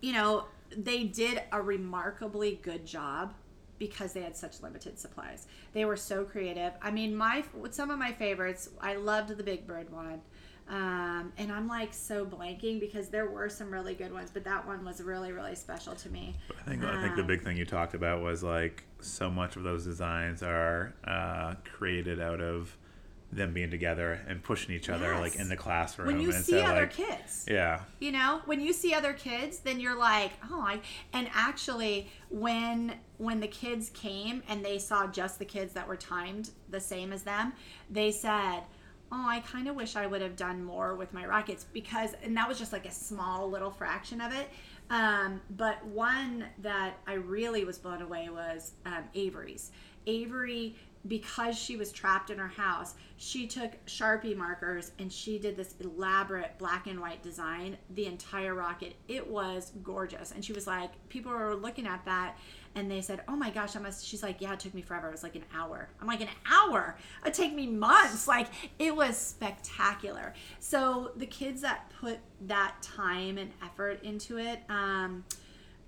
you know, they did a remarkably good job because they had such limited supplies. They were so creative. I mean, my some of my favorites. I loved the Big Bird one, um, and I'm like so blanking because there were some really good ones, but that one was really really special to me. I think I think the Um, big thing you talked about was like so much of those designs are uh, created out of them being together and pushing each other like in the classroom. When you and see so, other like, kids, yeah, you know when you see other kids then you're like oh i and actually when when the kids came and they saw just the kids that were timed the same as them they said oh i kind of wish i would have done more with my rockets because and that was just like a small little fraction of it. Um, but one that i really was blown away was um, avery's. Avery because she was trapped in her house, she took Sharpie markers and she did this elaborate black and white design, the entire rocket. It was gorgeous. And she was like, people were looking at that and they said, Oh my gosh, I must. She's like, Yeah, it took me forever. It was like an hour. I'm like, An hour? It'd take me months. Like, it was spectacular. So the kids that put that time and effort into it, um,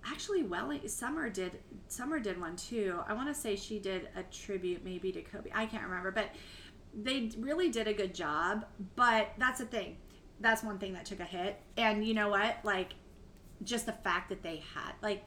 actually well summer did summer did one too. I want to say she did a tribute maybe to kobe. I can't remember but they really did a good job. But that's the thing. That's one thing that took a hit. And you know what? Like just the fact that they had like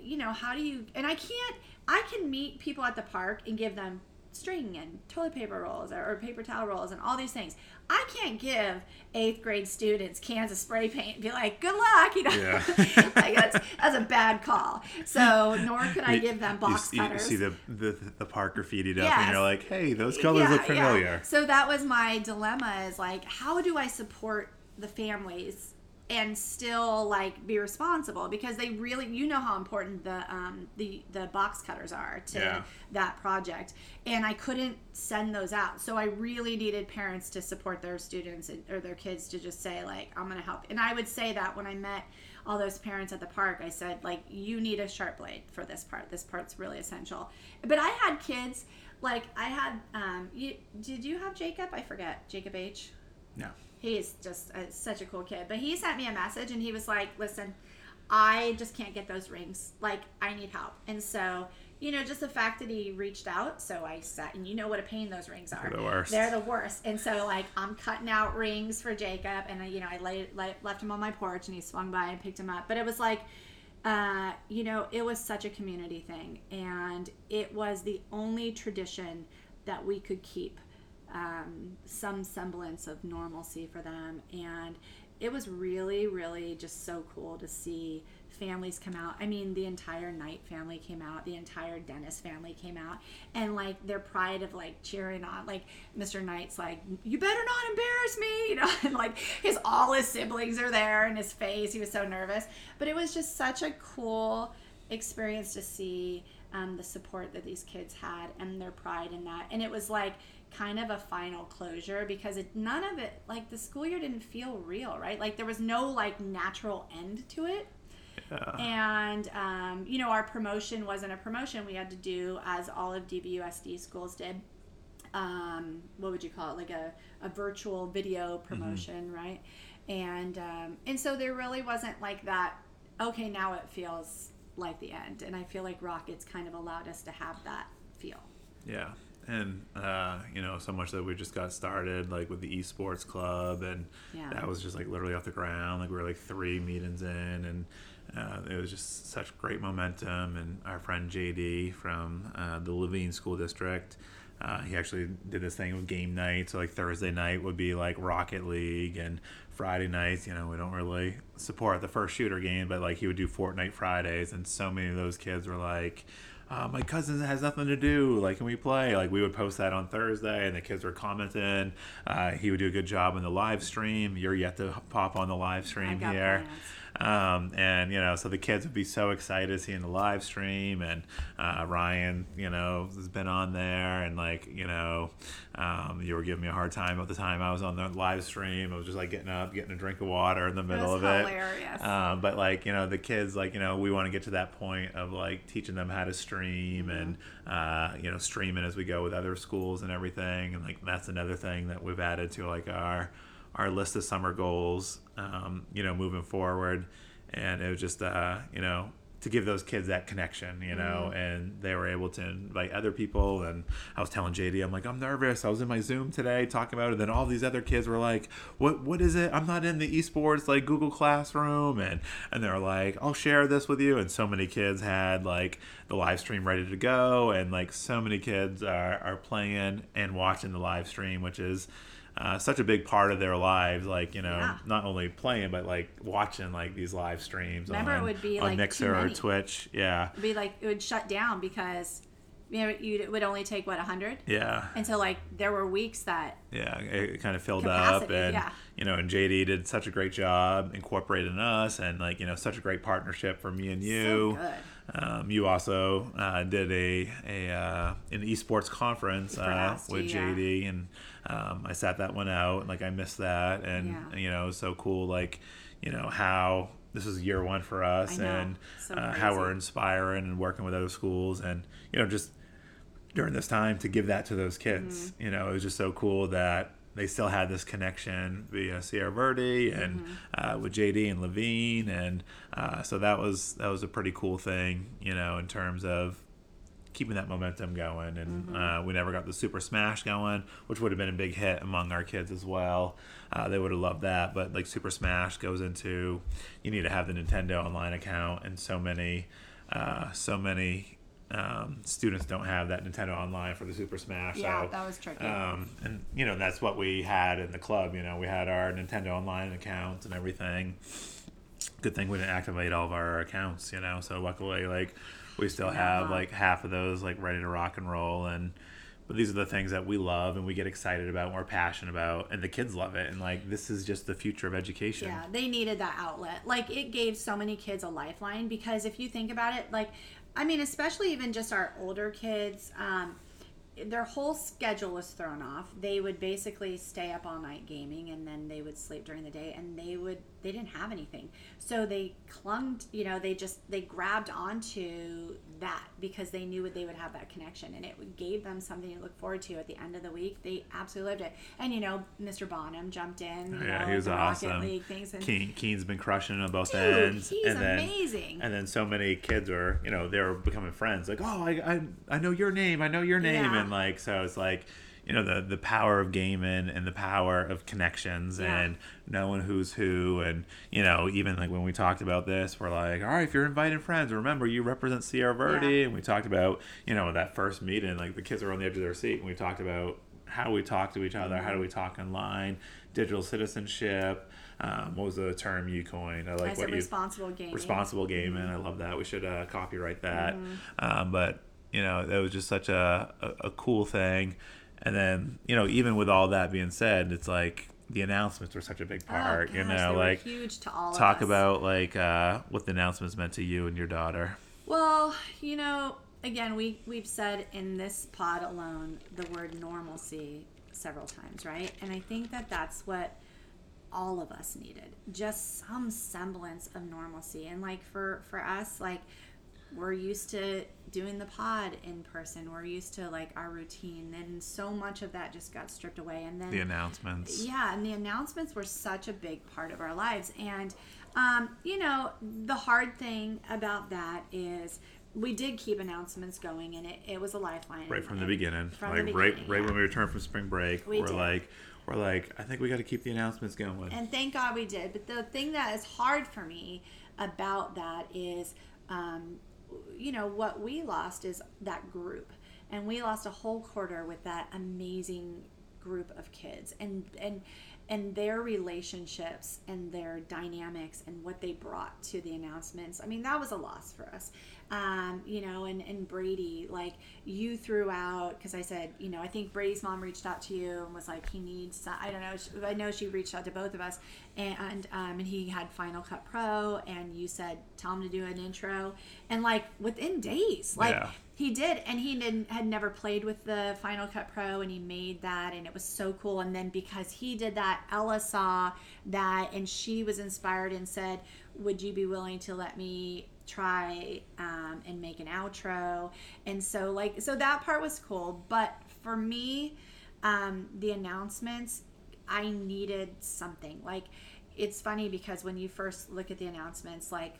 you know how do you and i can't i can meet people at the park and give them string and toilet paper rolls or, or paper towel rolls and all these things i can't give eighth grade students cans of spray paint and be like good luck you know Yeah. like that's, that's a bad call so nor could i You- give them box you, cutters see the the the park graffitied up, Yes. and you're like, hey, those colors look familiar. So that was my dilemma is like, how do I support the families and still like be responsible because they really you know how important the um the the box cutters are to Yeah. that project. And I couldn't send those out. So I really needed parents to support their students and, or their kids to just say like I'm gonna help. And I would say that when I met all those parents at the park I said like you need a sharp blade for this part. This part's really essential. But I had kids like I had um you did you have Jacob? I forget. Jacob H? No. He's just a, such a cool kid. But he sent me a message and he was like, "Listen, I just can't get those rings. Like, I need help." And so, you know, just the fact that he reached out. So I sat, and you know what a pain those rings are. They're the worst. They're the worst. And so, like, I'm cutting out rings for Jacob, and I, you know, I laid, let, left him on my porch, and he swung by and picked him up. But it was like. Uh, you know, it was such a community thing, and it was the only tradition that we could keep um, some semblance of normalcy for them. And it was really, really just so cool to see families come out. I mean, the entire Knight family came out, the entire Dennis family came out, and like their pride of like cheering on, like Mr. Knight's like, "You better not embarrass me," you know, and like his all his siblings are there, and his face, he was so nervous. But it was just such a cool experience to see um, the support that these kids had and their pride in that, and it was like kind of a final closure because it, none of it like the school year didn't feel real right like there was no like natural end to it yeah. And, um, you know, our promotion wasn't a promotion. We had to do, as all of DVUSD schools did, um, what would you call it? Like a, a virtual video mm-hmm. promotion, mm-hmm. right? And, um, and so there really wasn't like that, okay, now it feels like the end. And I feel like Rockets kind of allowed us to have that feel. Yeah and uh, you know so much that we just got started like with the esports club and yeah. that was just like literally off the ground like we were like three meetings in and uh, it was just such great momentum. And our friend JD from uh, the Laveen School District, uh, he actually did this thing with game night. So like Thursday night would be like Rocket League, and Friday nights, you know, we don't really support the first shooter game, but like he would do Fortnite Fridays, and so many of those kids were like. Uh, my cousin has nothing to do. Like, can we play? Like, we would post that on Thursday, and the kids were commenting. Uh, he would do a good job in the live stream. You're yet to pop on the live stream here. Plans. Um, and you know, so the kids would be so excited seeing the live stream, and uh, Ryan, you know, has been on there, and like, you know, um, you were giving me a hard time at the time I was on the live stream. I was just like getting up, getting a drink of water in the middle it of hilarious. it. Um, but like, you know, the kids, like, you know, we want to get to that point of like teaching them how to stream mm-hmm. and uh, you know, streaming as we go with other schools and everything. And like, that's another thing that we've added to like our our list of summer goals, um, you know, moving forward. And it was just, uh, you know, to give those kids that connection, you know, mm-hmm. and they were able to invite other people. And I was telling JD, I'm like, I'm nervous. I was in my Zoom today talking about it. And then all these other kids were like, what, what is it? I'm not in the esports like Google Classroom. And, and they're like, I'll share this with you. And so many kids had like the live stream ready to go. And like so many kids are, are playing and watching the live stream, which is, uh, such a big part of their lives. Like you know, yeah. not only playing but like watching like these live streams. Remember, on, it would be on like Mixer or Twitch. Yeah, it'd be like it would shut down because you know it would only take what hundred. Yeah. And so like there were weeks that. Yeah, it kind of filled up, and yeah. you know, and JD did such a great job incorporating us, and like you know, such a great partnership for me and you. So good. Um, you also uh, did a a uh, an esports conference uh, with JD, yeah. and um, I sat that one out. Like I missed that, and yeah. you know, so cool. Like you know how this is year one for us, and so uh, how we're inspiring and working with other schools, and you know, just during this time to give that to those kids. Mm-hmm. You know, it was just so cool that they still had this connection via Sierra Verde and mm-hmm. uh, with JD and Laveen, and uh, so that was that was a pretty cool thing, you know, in terms of keeping that momentum going. And mm-hmm. uh, we never got the Super Smash going, which would have been a big hit among our kids as well. Uh, they would have loved that, but like Super Smash goes into you need to have the Nintendo Online account, and so many, uh, so many um, students don't have that Nintendo Online for the Super Smash. Yeah, so, that was tricky. Um, and you know that's what we had in the club. You know, we had our Nintendo Online accounts and everything. Good thing we didn't activate all of our accounts. You know, so luckily, like we still have like half of those like ready to rock and roll and. But these are the things that we love and we get excited about and we're passionate about, and the kids love it. And like, this is just the future of education. Yeah, they needed that outlet. Like, it gave so many kids a lifeline because if you think about it, like, I mean, especially even just our older kids, um, their whole schedule was thrown off. They would basically stay up all night gaming and then they would sleep during the day and they would they didn't have anything. So they clung, to, you know, they just they grabbed onto that because they knew they would have that connection and it gave them something to look forward to at the end of the week. They absolutely loved it. And you know, Mr. Bonham jumped in. yeah, know, he was awesome. Rocket League things and Keen, Keen's been crushing on both dude, ends. He's and then, amazing. And then so many kids were, you know, they were becoming friends. Like, oh, I, I, I know your name. I know your name. Yeah. And like, so it's like you know the the power of gaming and the power of connections yeah. and knowing who's who and you know even like when we talked about this we're like all right if you're inviting friends remember you represent Sierra Verde yeah. and we talked about you know that first meeting like the kids are on the edge of their seat and we talked about how we talk to each other mm-hmm. how do we talk online digital citizenship Um, what was the term you coined? I like I what you responsible gaming. responsible gaming. I love that. We should uh, copyright that. Mm-hmm. Um, but you know, that was just such a, a, a cool thing. And then you know, even with all that being said, it's like the announcements were such a big Oh, part. you know, they were like huge to all talk of us. about like uh, what the announcements meant to you and your daughter. Well, you know, again, we we've said in this pod alone the word normalcy several times, right? And I think that that's what all of us needed. Just some semblance of normalcy. And like for for us, like we're used to doing the pod in person. We're used to like our routine and so much of that just got stripped away and then The announcements. yeah, and the announcements were such a big part of our lives. And, um, you know, the hard thing about that is we did keep announcements going, and it, it was a lifeline. Right from the beginning, From like the right, beginning, right yeah. when we returned from spring break, We are like, we're like, I think we got to keep the announcements going. And thank God we did. But the thing that is hard for me about that is, um, you know, what we lost is that group. And we lost a whole quarter with that amazing group of kids and and and their relationships and their dynamics and what they brought to the announcements. I mean, that was a loss for us. Um, you know, and, and Brady, like you threw out, because I said, you know, I think Brady's mom reached out to you and was like, he needs, some, I don't know, she- I know she reached out to both of us, and um, and he had Final Cut Pro, and you said, tell him to do an intro, and like within days, like Yeah. he did, and he didn't had never played with the Final Cut Pro, and he made that, and it was so cool. And then because he did that, Ella saw that, and she was inspired and said, "Would you be willing to let me try um, and make an outro?" And so, like, so that part was cool. But for me, um, the announcements, I needed something. Like, it's funny because when you first look at the announcements, like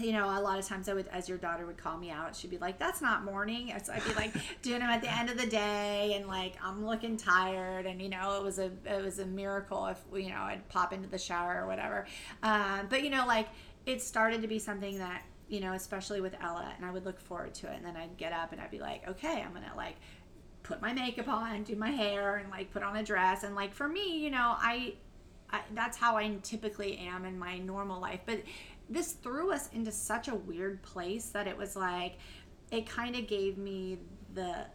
you know, a lot of times I would, as your daughter would call me out, she'd be like, "That's not morning." So I'd be like doing them at the end of the day, and like I'm looking tired, and you know, it was a it was a miracle if you know I'd pop into the shower or whatever. Um, but you know, like it started to be something that you know, especially with Ella, and I would look forward to it, and then I'd get up and I'd be like, "Okay, I'm gonna like." put my makeup on, do my hair, and like put on a dress. And like for me, you know, I, I that's how I typically am in my normal life. But this threw us into such a weird place that it was like, it kind of gave me the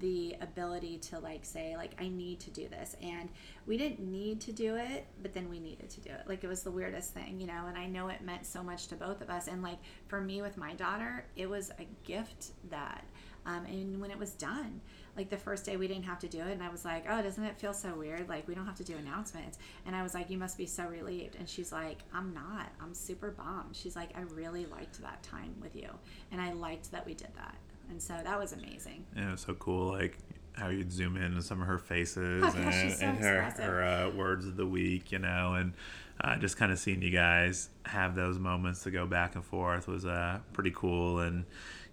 the ability to like say like I need to do this and we didn't need to do it but then we needed to do it. Like it was the weirdest thing you know and I know it meant so much to both of us and like for me with my daughter it was a gift that um, and when it was done like the first day we didn't have to do it and i was like oh doesn't it feel so weird? Like we don't have to do announcements. And i was like you must be so relieved. And she's like i'm not. I'm super bummed. She's like i really liked that time with you and i liked that we did that and so that was amazing Yeah, it was so cool. Like how you'd zoom in on some of her faces Oh, gosh, and, so and her, her uh, words of the week, you know, and uh, just kind of seeing you guys have those moments to go back and forth was uh, pretty cool. And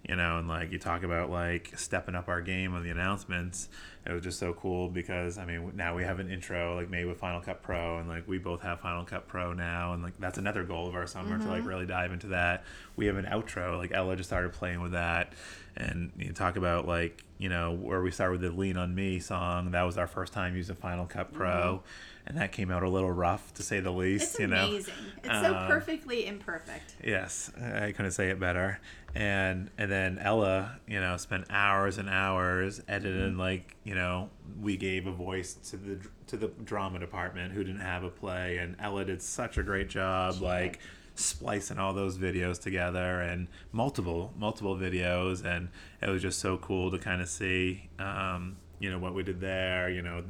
you know, and like you talk about like stepping up our game on the announcements. It was just so cool because I mean now we have an intro like made with Final Cut Pro, and like we both have Final Cut Pro now, and like that's another goal of our summer to like really dive into that. We have an outro like Ella just started playing with that, and you talk about like you know where we started with the Lean on Me song. That was our first time using Final Cut Pro, and that came out a little rough to say the least. it's you know, amazing it's so Um, perfectly imperfect Yes, I couldn't say it better. And and then Ella, you know, spent hours and hours editing. Like you know, we gave a voice to the to the drama department who didn't have a play, and Ella did such a great job. She like did. Splicing all those videos together and multiple multiple videos and it was just so cool to kind of see um, you know what we did there you know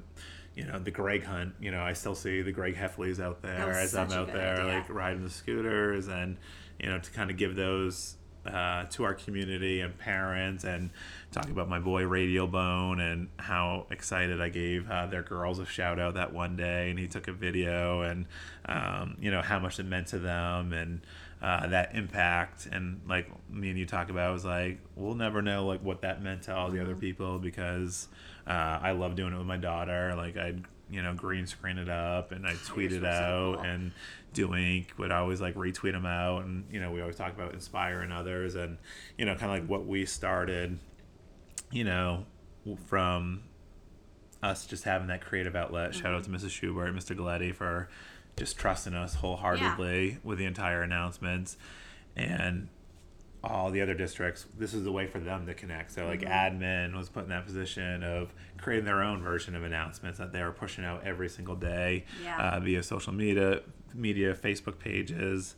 you know the Greg Hunt you know I still see the Greg Heffleys out there as I'm out there idea. like riding the scooters and you know to kind of give those uh, to our community and parents and talk about my boy Radio Bone and how excited I gave uh, their girls a shout out that one day and he took a video and um, you know how much it meant to them and uh, that impact. And like me and you talk about was like we'll never know like what that meant to all the other people because uh, I love doing it with my daughter. Like I'd you know green screen it up and I tweet it was so out cool. and Doink would always like retweet them out and you know we always talk about inspiring others and you know kind of like what we started you know from us just having that creative outlet. Shout out to Mrs. Schubert, Mr. Galetti for just trusting us wholeheartedly with the entire announcements and all the other districts this is the way for them to connect so like Mm-hmm. admin was put in that position of creating their own version of announcements that they were pushing out every single day Yeah. uh, via social media media facebook pages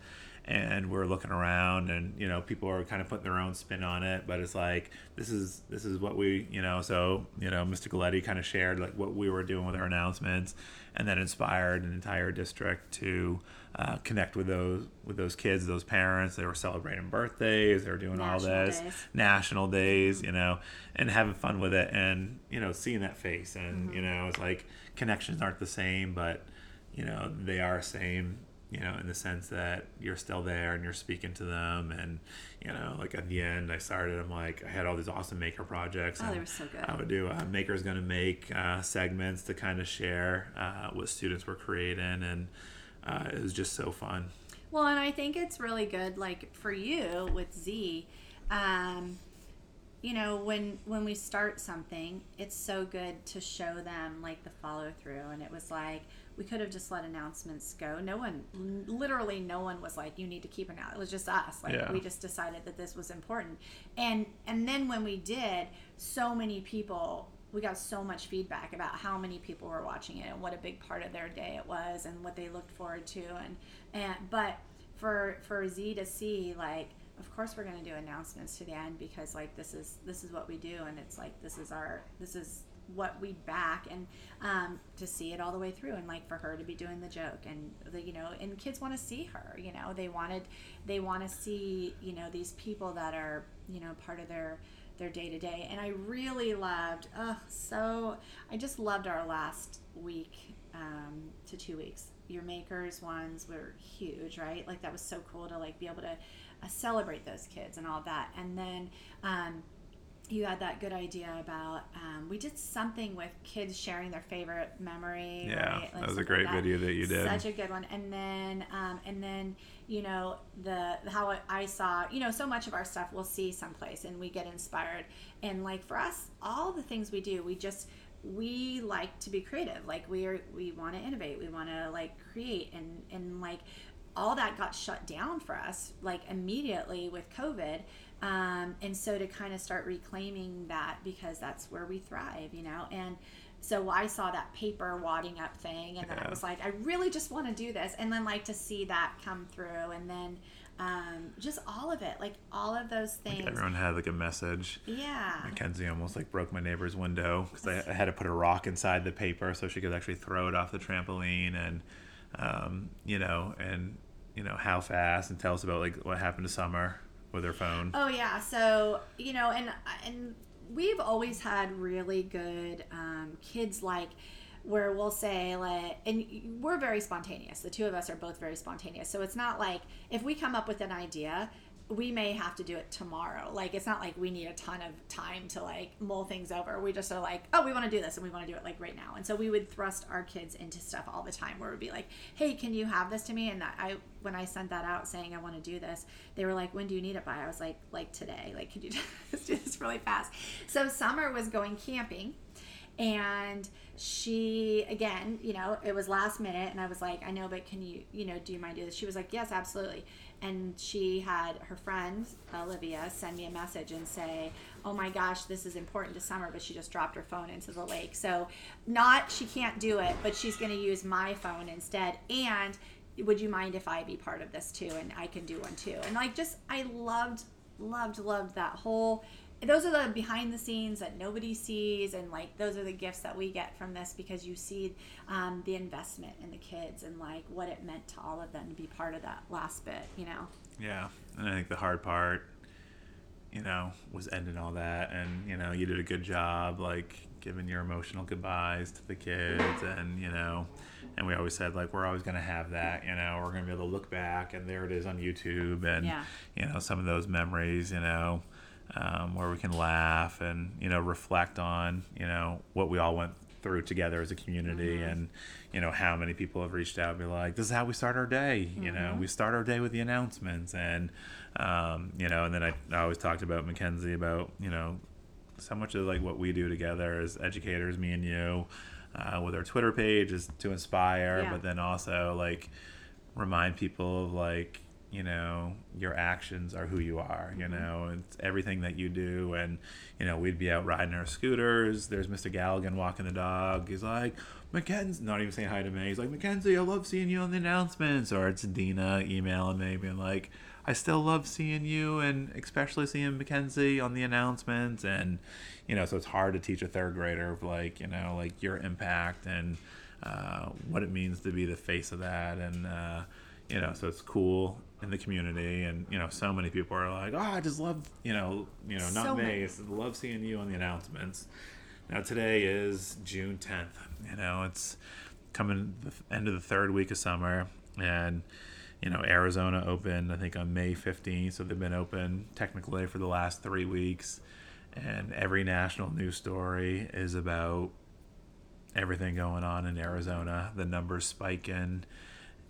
and we're looking around and you know people are kind of putting their own spin on it but it's like this is this is what we you know so you know mr galetti kind of shared like what we were doing with our announcements and that inspired an entire district to uh, connect with those with those kids those parents they were celebrating birthdays they were doing all National this days. national days you know and having fun with it and you know seeing that face and Mm-hmm. you know it's like connections aren't the same but you know they are the same you know in the sense that you're still there and you're speaking to them and you know like at the end i started i'm like i had all these awesome maker projects Oh, they were so good. i would do uh, makers gonna make uh, segments to kind of share uh, what students were creating and uh, it was just so fun Well, and I think it's really good, like for you with Z. Um, you know, when when we start something, it's so good to show them like the follow through. And it was like we could have just let announcements go. No one, literally, no one was like, "You need to keep an out." It was just us. Like Yeah. we just decided that this was important. And and then when we did, so many people. We got so much feedback about how many people were watching it and what a big part of their day it was and what they looked forward to and and but for for Z to see like of course we're going to do announcements to the end because like this is this is what we do and it's like this is our this is what we back and um, to see it all the way through and like for her to be doing the joke and the, you know and kids want to see her you know they wanted they want to see you know these people that are you know part of their their day to day and i really loved oh so i just loved our last week um, to two weeks. Your makers ones were huge right? Like that was so cool to like be able to uh, celebrate those kids and all that. And then um, you had that good idea about um, we did something with kids sharing their favorite memory Yeah, right? that was a great like video that you did. such a good one. And then um, and then you know the how i saw you know so much of our stuff we'll see someplace and we get inspired. And like for us all the things we do we just we like to be creative. Like we are we want to innovate. We want to like create. And and like all that got shut down for us like immediately with covid um, and so to kind of start reclaiming that because that's where we thrive you know? And so i saw that paper wadding up thing and then i was like i really just want to do this. And then like to see that come through and then um, just all of it like all of those things. everyone had like a message. Yeah. Mackenzie almost like broke my neighbor's window because I, I had to put a rock inside the paper so she could actually throw it off the trampoline and um, you know and you know how fast and tell us about like what happened to Summer with her phone. Oh yeah, so you know, and and we've always had really good um, kids like where we'll say like, and we're very spontaneous. The two of us are both very spontaneous, so it's not like if we come up with an idea. We may have to do it tomorrow. Like it's not like we need a ton of time to like mull things over. We just are like, oh, we want to do this and we want to do it like right now. And so we would thrust our kids into stuff all the time where would be like, hey, can you have this to me? And I when I sent that out saying I want to do this, they were like, when do you need it by? I was like, like today. Like, could you just do this really fast? So Summer was going camping and she again you know it was last minute and i was like i know but can you you know do you mind do this she was like yes absolutely and she had her friend olivia send me a message and say oh my gosh this is important to summer but she just dropped her phone into the lake. So not she can't do it but she's going to use my phone instead and would you mind if i be part of this too and i can do one too? And like just i loved loved loved that whole those are the behind the scenes that nobody sees and like those are the gifts that we get from this because you see um, the investment in the kids and like what it meant to all of them to be part of that last bit you know Yeah, and I think the hard part, you know, was ending all that, and you know, you did a good job, like giving your emotional goodbyes to the kids, and you know, and we always said like we're always gonna have that, you know, we're gonna be able to look back, and there it is on YouTube, and Yeah. you know, some of those memories, you know. Um, where we can laugh and you know reflect on you know what we all went through together as a community and you know how many people have reached out and be like this is how we start our day you know? We start our day with the announcements and um, you know and then I, I always talked about mackenzie about you know so much of like what we do together as educators me and you uh, with our Twitter page is to inspire, Yeah. but then also like remind people of like you know your actions are who you are you Mm-hmm. know it's everything that you do. And you know we'd be out riding our scooters. There's mr galligan walking the dog. He's like mackenzie not even saying hi to me. He's like mackenzie i love seeing you on the announcements. Or it's dina emailing me being like i still love seeing you and especially seeing mackenzie on the announcements. And you know so it's hard to teach a third grader of like you know like your impact and uh, what it means to be the face of that. And uh, you know so it's cool in the community and you know so many people are like oh i just love you know you know not So me it's love seeing you on the announcements. Now today is june 10th you know it's coming the end of the third week of summer and you know arizona opened i think on may 15th so they've been open technically for the last three weeks and every national news story is about everything going on in Arizona, the numbers spiking,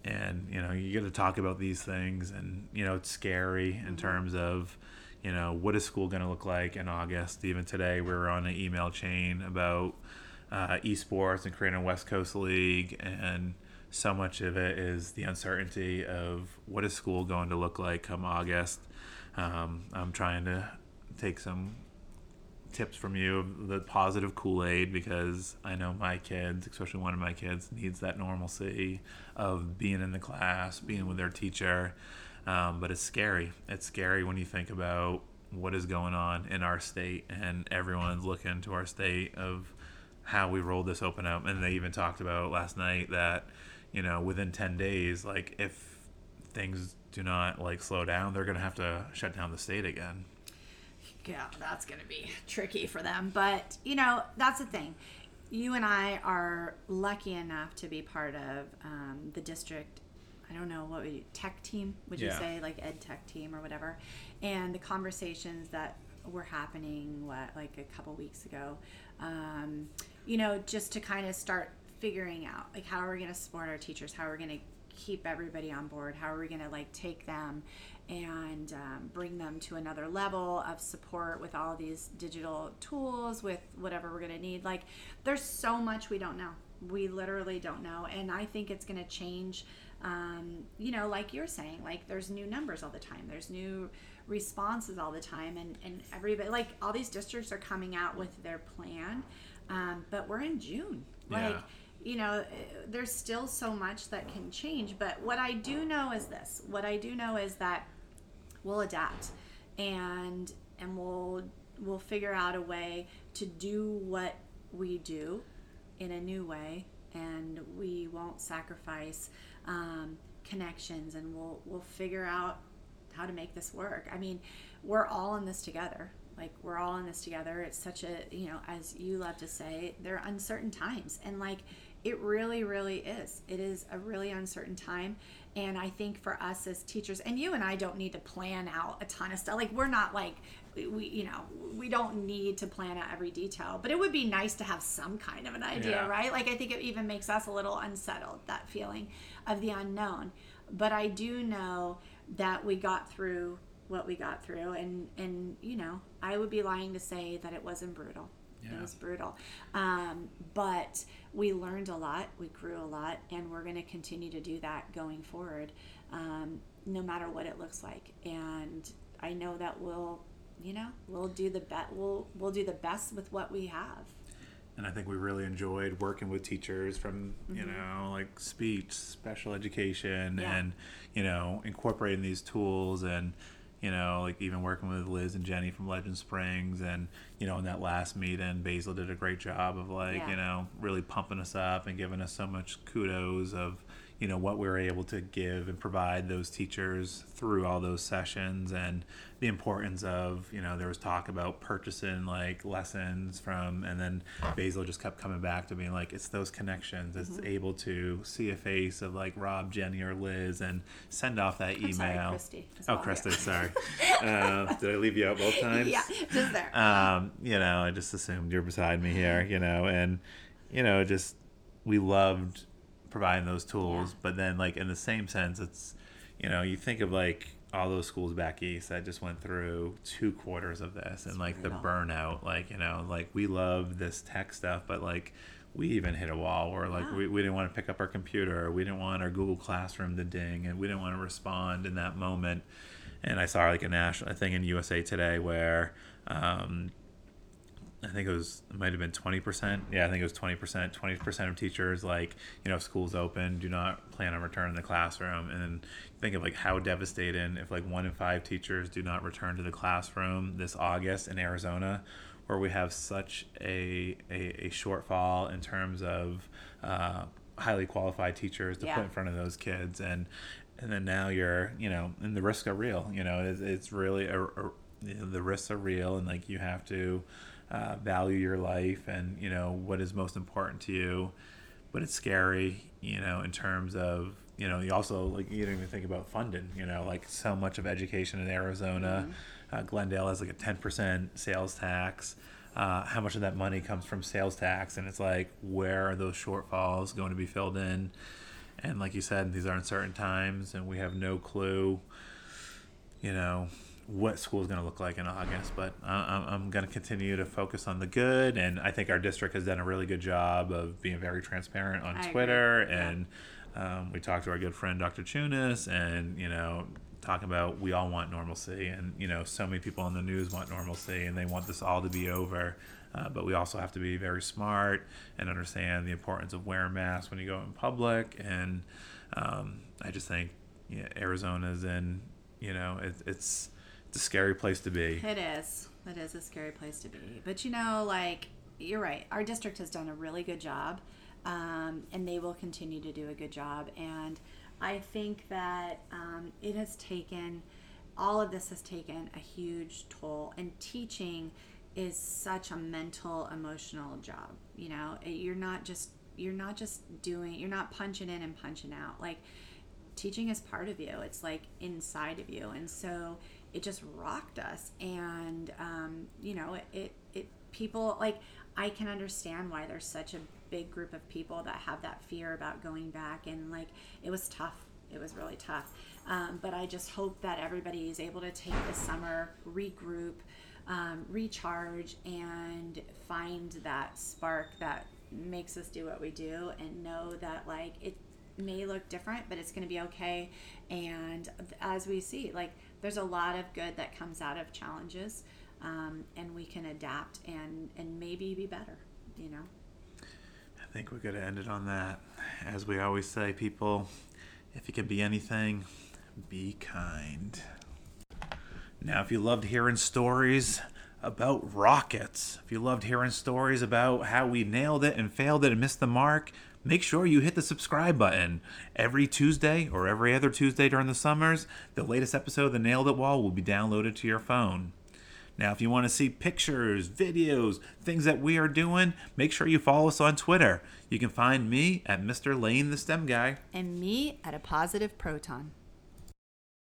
and you know you get to talk about these things, and you know it's scary in terms of you know what is school going to look like in August. Even today, we were on an email chain about uh, esports and creating a West Coast League, and so much of it is the uncertainty of what is school going to look like come August. Um, I'm trying to take some tips from you of the positive Kool Aid because I know my kids, especially one of my kids, needs that normalcy of being in the class, being with their teacher. Um, but it's scary. It's scary when you think about what is going on in our state, and everyone's looking to our state of how we rolled this open up. And they even talked about last night that, you know, within 10 days, like if things do not like slow down, they're going to have to shut down the state again. yeah, that's going to be tricky for them. But, you know, that's the thing. You and I are lucky enough to be part of um, the district. I don't know what would you, tech team, would you say, like ed tech team or whatever. And the conversations that were happening, what, like a couple weeks ago, um, you know, just to kind of start figuring out, like, how are we going to support our teachers? How are we going to keep everybody on board? How are we going to like take them and um, bring them to another level of support with all these digital tools, with whatever we're going to need? Like, there's so much we don't know. We literally don't know, and I think it's going to change. Um, you know, like you're saying, like there's new numbers all the time. There's new responses all the time, and and everybody, like all these districts are coming out with their plan. Um, but we're in June, like Yeah. You know, there's still so much that can change. But what I do know is this: what I do know is that we'll adapt, and and we'll we'll figure out a way to do what we do in a new way, and we won't sacrifice um, connections, and we'll we'll figure out how to make this work. I mean, we're all in this together. Like we're all in this together. It's such a you know, as you love to say, they're uncertain times, and like it really, really is. It is a really uncertain time, and I think for us as teachers, and you and I don't need to plan out a ton of stuff. Like we're not like we, you know we don't need to plan out every detail, but it would be nice to have some kind of an idea, Yeah. right? Like I think it even makes us a little unsettled that feeling of the unknown. But I do know that we got through what we got through and and you know i would be lying to say that it wasn't brutal Yeah. it was brutal um, but we learned a lot we grew a lot and we're going to continue to do that going forward um, no matter what it looks like. And i know that we'll you know we'll do the best we'll we'll do the best with what we have. And I think we really enjoyed working with teachers from you know like speech, special education, Yeah. and you know incorporating these tools and you know like even working with Liz and Jenny from Legend Springs and you know in that last meeting, Basil did a great job of like Yeah. you know really pumping us up and giving us so much kudos of you know what we were able to give and provide those teachers through all those sessions and the importance of you know there was talk about purchasing like lessons from and then basil just kept coming back to being like it's those connections. It's Mm-hmm. able to see a face of like rob jenny or liz and send off that email sorry, Christy, oh christy sorry. Uh, did i leave you out both times? yeah just there. Um, you know, I just assumed you're beside me here, you know, and you know, just we loved providing those tools, Yeah. but then like in the same sense, it's you know, you think of like all those schools back east that just went through two quarters of this and like the burnout, like you know, like we love this tech stuff, but like we even hit a wall where like Wow. we, we didn't want to pick up our computer we didn't want our google classroom to ding and we didn't want to respond in that moment and i saw like a national thing in usa today where um, I think it was it might have been twenty percent. Yeah, I think it was twenty percent. Twenty percent of teachers like you know if school's open do not plan on returning to the classroom. And think of like how devastating if like one in five teachers do not return to the classroom this August in Arizona, where we have such a a, a shortfall in terms of uh, highly qualified teachers to Yeah. put in front of those kids and. And then now you're, you know, and the risks are real. You know, it's, it's really a, a, you know, the risks are real, and like you have to uh, value your life and you know what is most important to you. But it's scary you know in terms of you know you also like you don't even think about funding you know like so much of education in arizona. Uh, glendale has like a 10% sales tax. Uh, how much of that money comes from sales tax? And it's like where are those shortfalls going to be filled in? And like you said these are uncertain times and we have no clue you know what school is going to look like in August, but I- I'm, I'm going to continue to focus on the good, and I think our district has done a really good job of being very transparent on I agree. Twitter, Yeah. and um, we talked to our good friend Dr. Chunas, and you know, talking about we all want normalcy, and you know, so many people on the news want normalcy, and they want this all to be over. Uh, but we also have to be very smart and understand the importance of wearing masks when you go in public. And um, I just think yeah, Arizona's in, you know, it, it's it's a scary place to be. It is. It is a scary place to be. But you know, like you're right. Our district has done a really good job, um, and they will continue to do a good job. And I think that um, it has taken all of this has taken a huge toll. And teaching is such a mental, emotional job. You know, you're not just you're not just doing you're not punching in and punching out like teaching is part of you it's like inside of you and so it just rocked us. And um, you know it, it it people like i can understand why there's such a big group of people that have that fear about going back. And like it was tough. It was really tough. Um, but i just hope that everybody is able to take the summer regroup um, recharge and find that spark that makes us do what we do and know that like it may look different but it's going to be okay. And as we see like there's a lot of good that comes out of challenges um, and we can adapt and and maybe be better you know I think we're going to end it on that. As we always say, people, if you can be anything, be kind. Now, if you loved hearing stories about rockets, if you loved hearing stories about how we nailed it and failed it and missed the mark, make sure you hit the subscribe button. Every Tuesday or every other Tuesday during the summers, the latest episode of the Nailed It Wall will be downloaded to your phone. Now, if you want to see pictures, videos, things that we are doing, make sure you follow us on Twitter. You can find me at Mr. Lane the STEM Guy. and me at a positive proton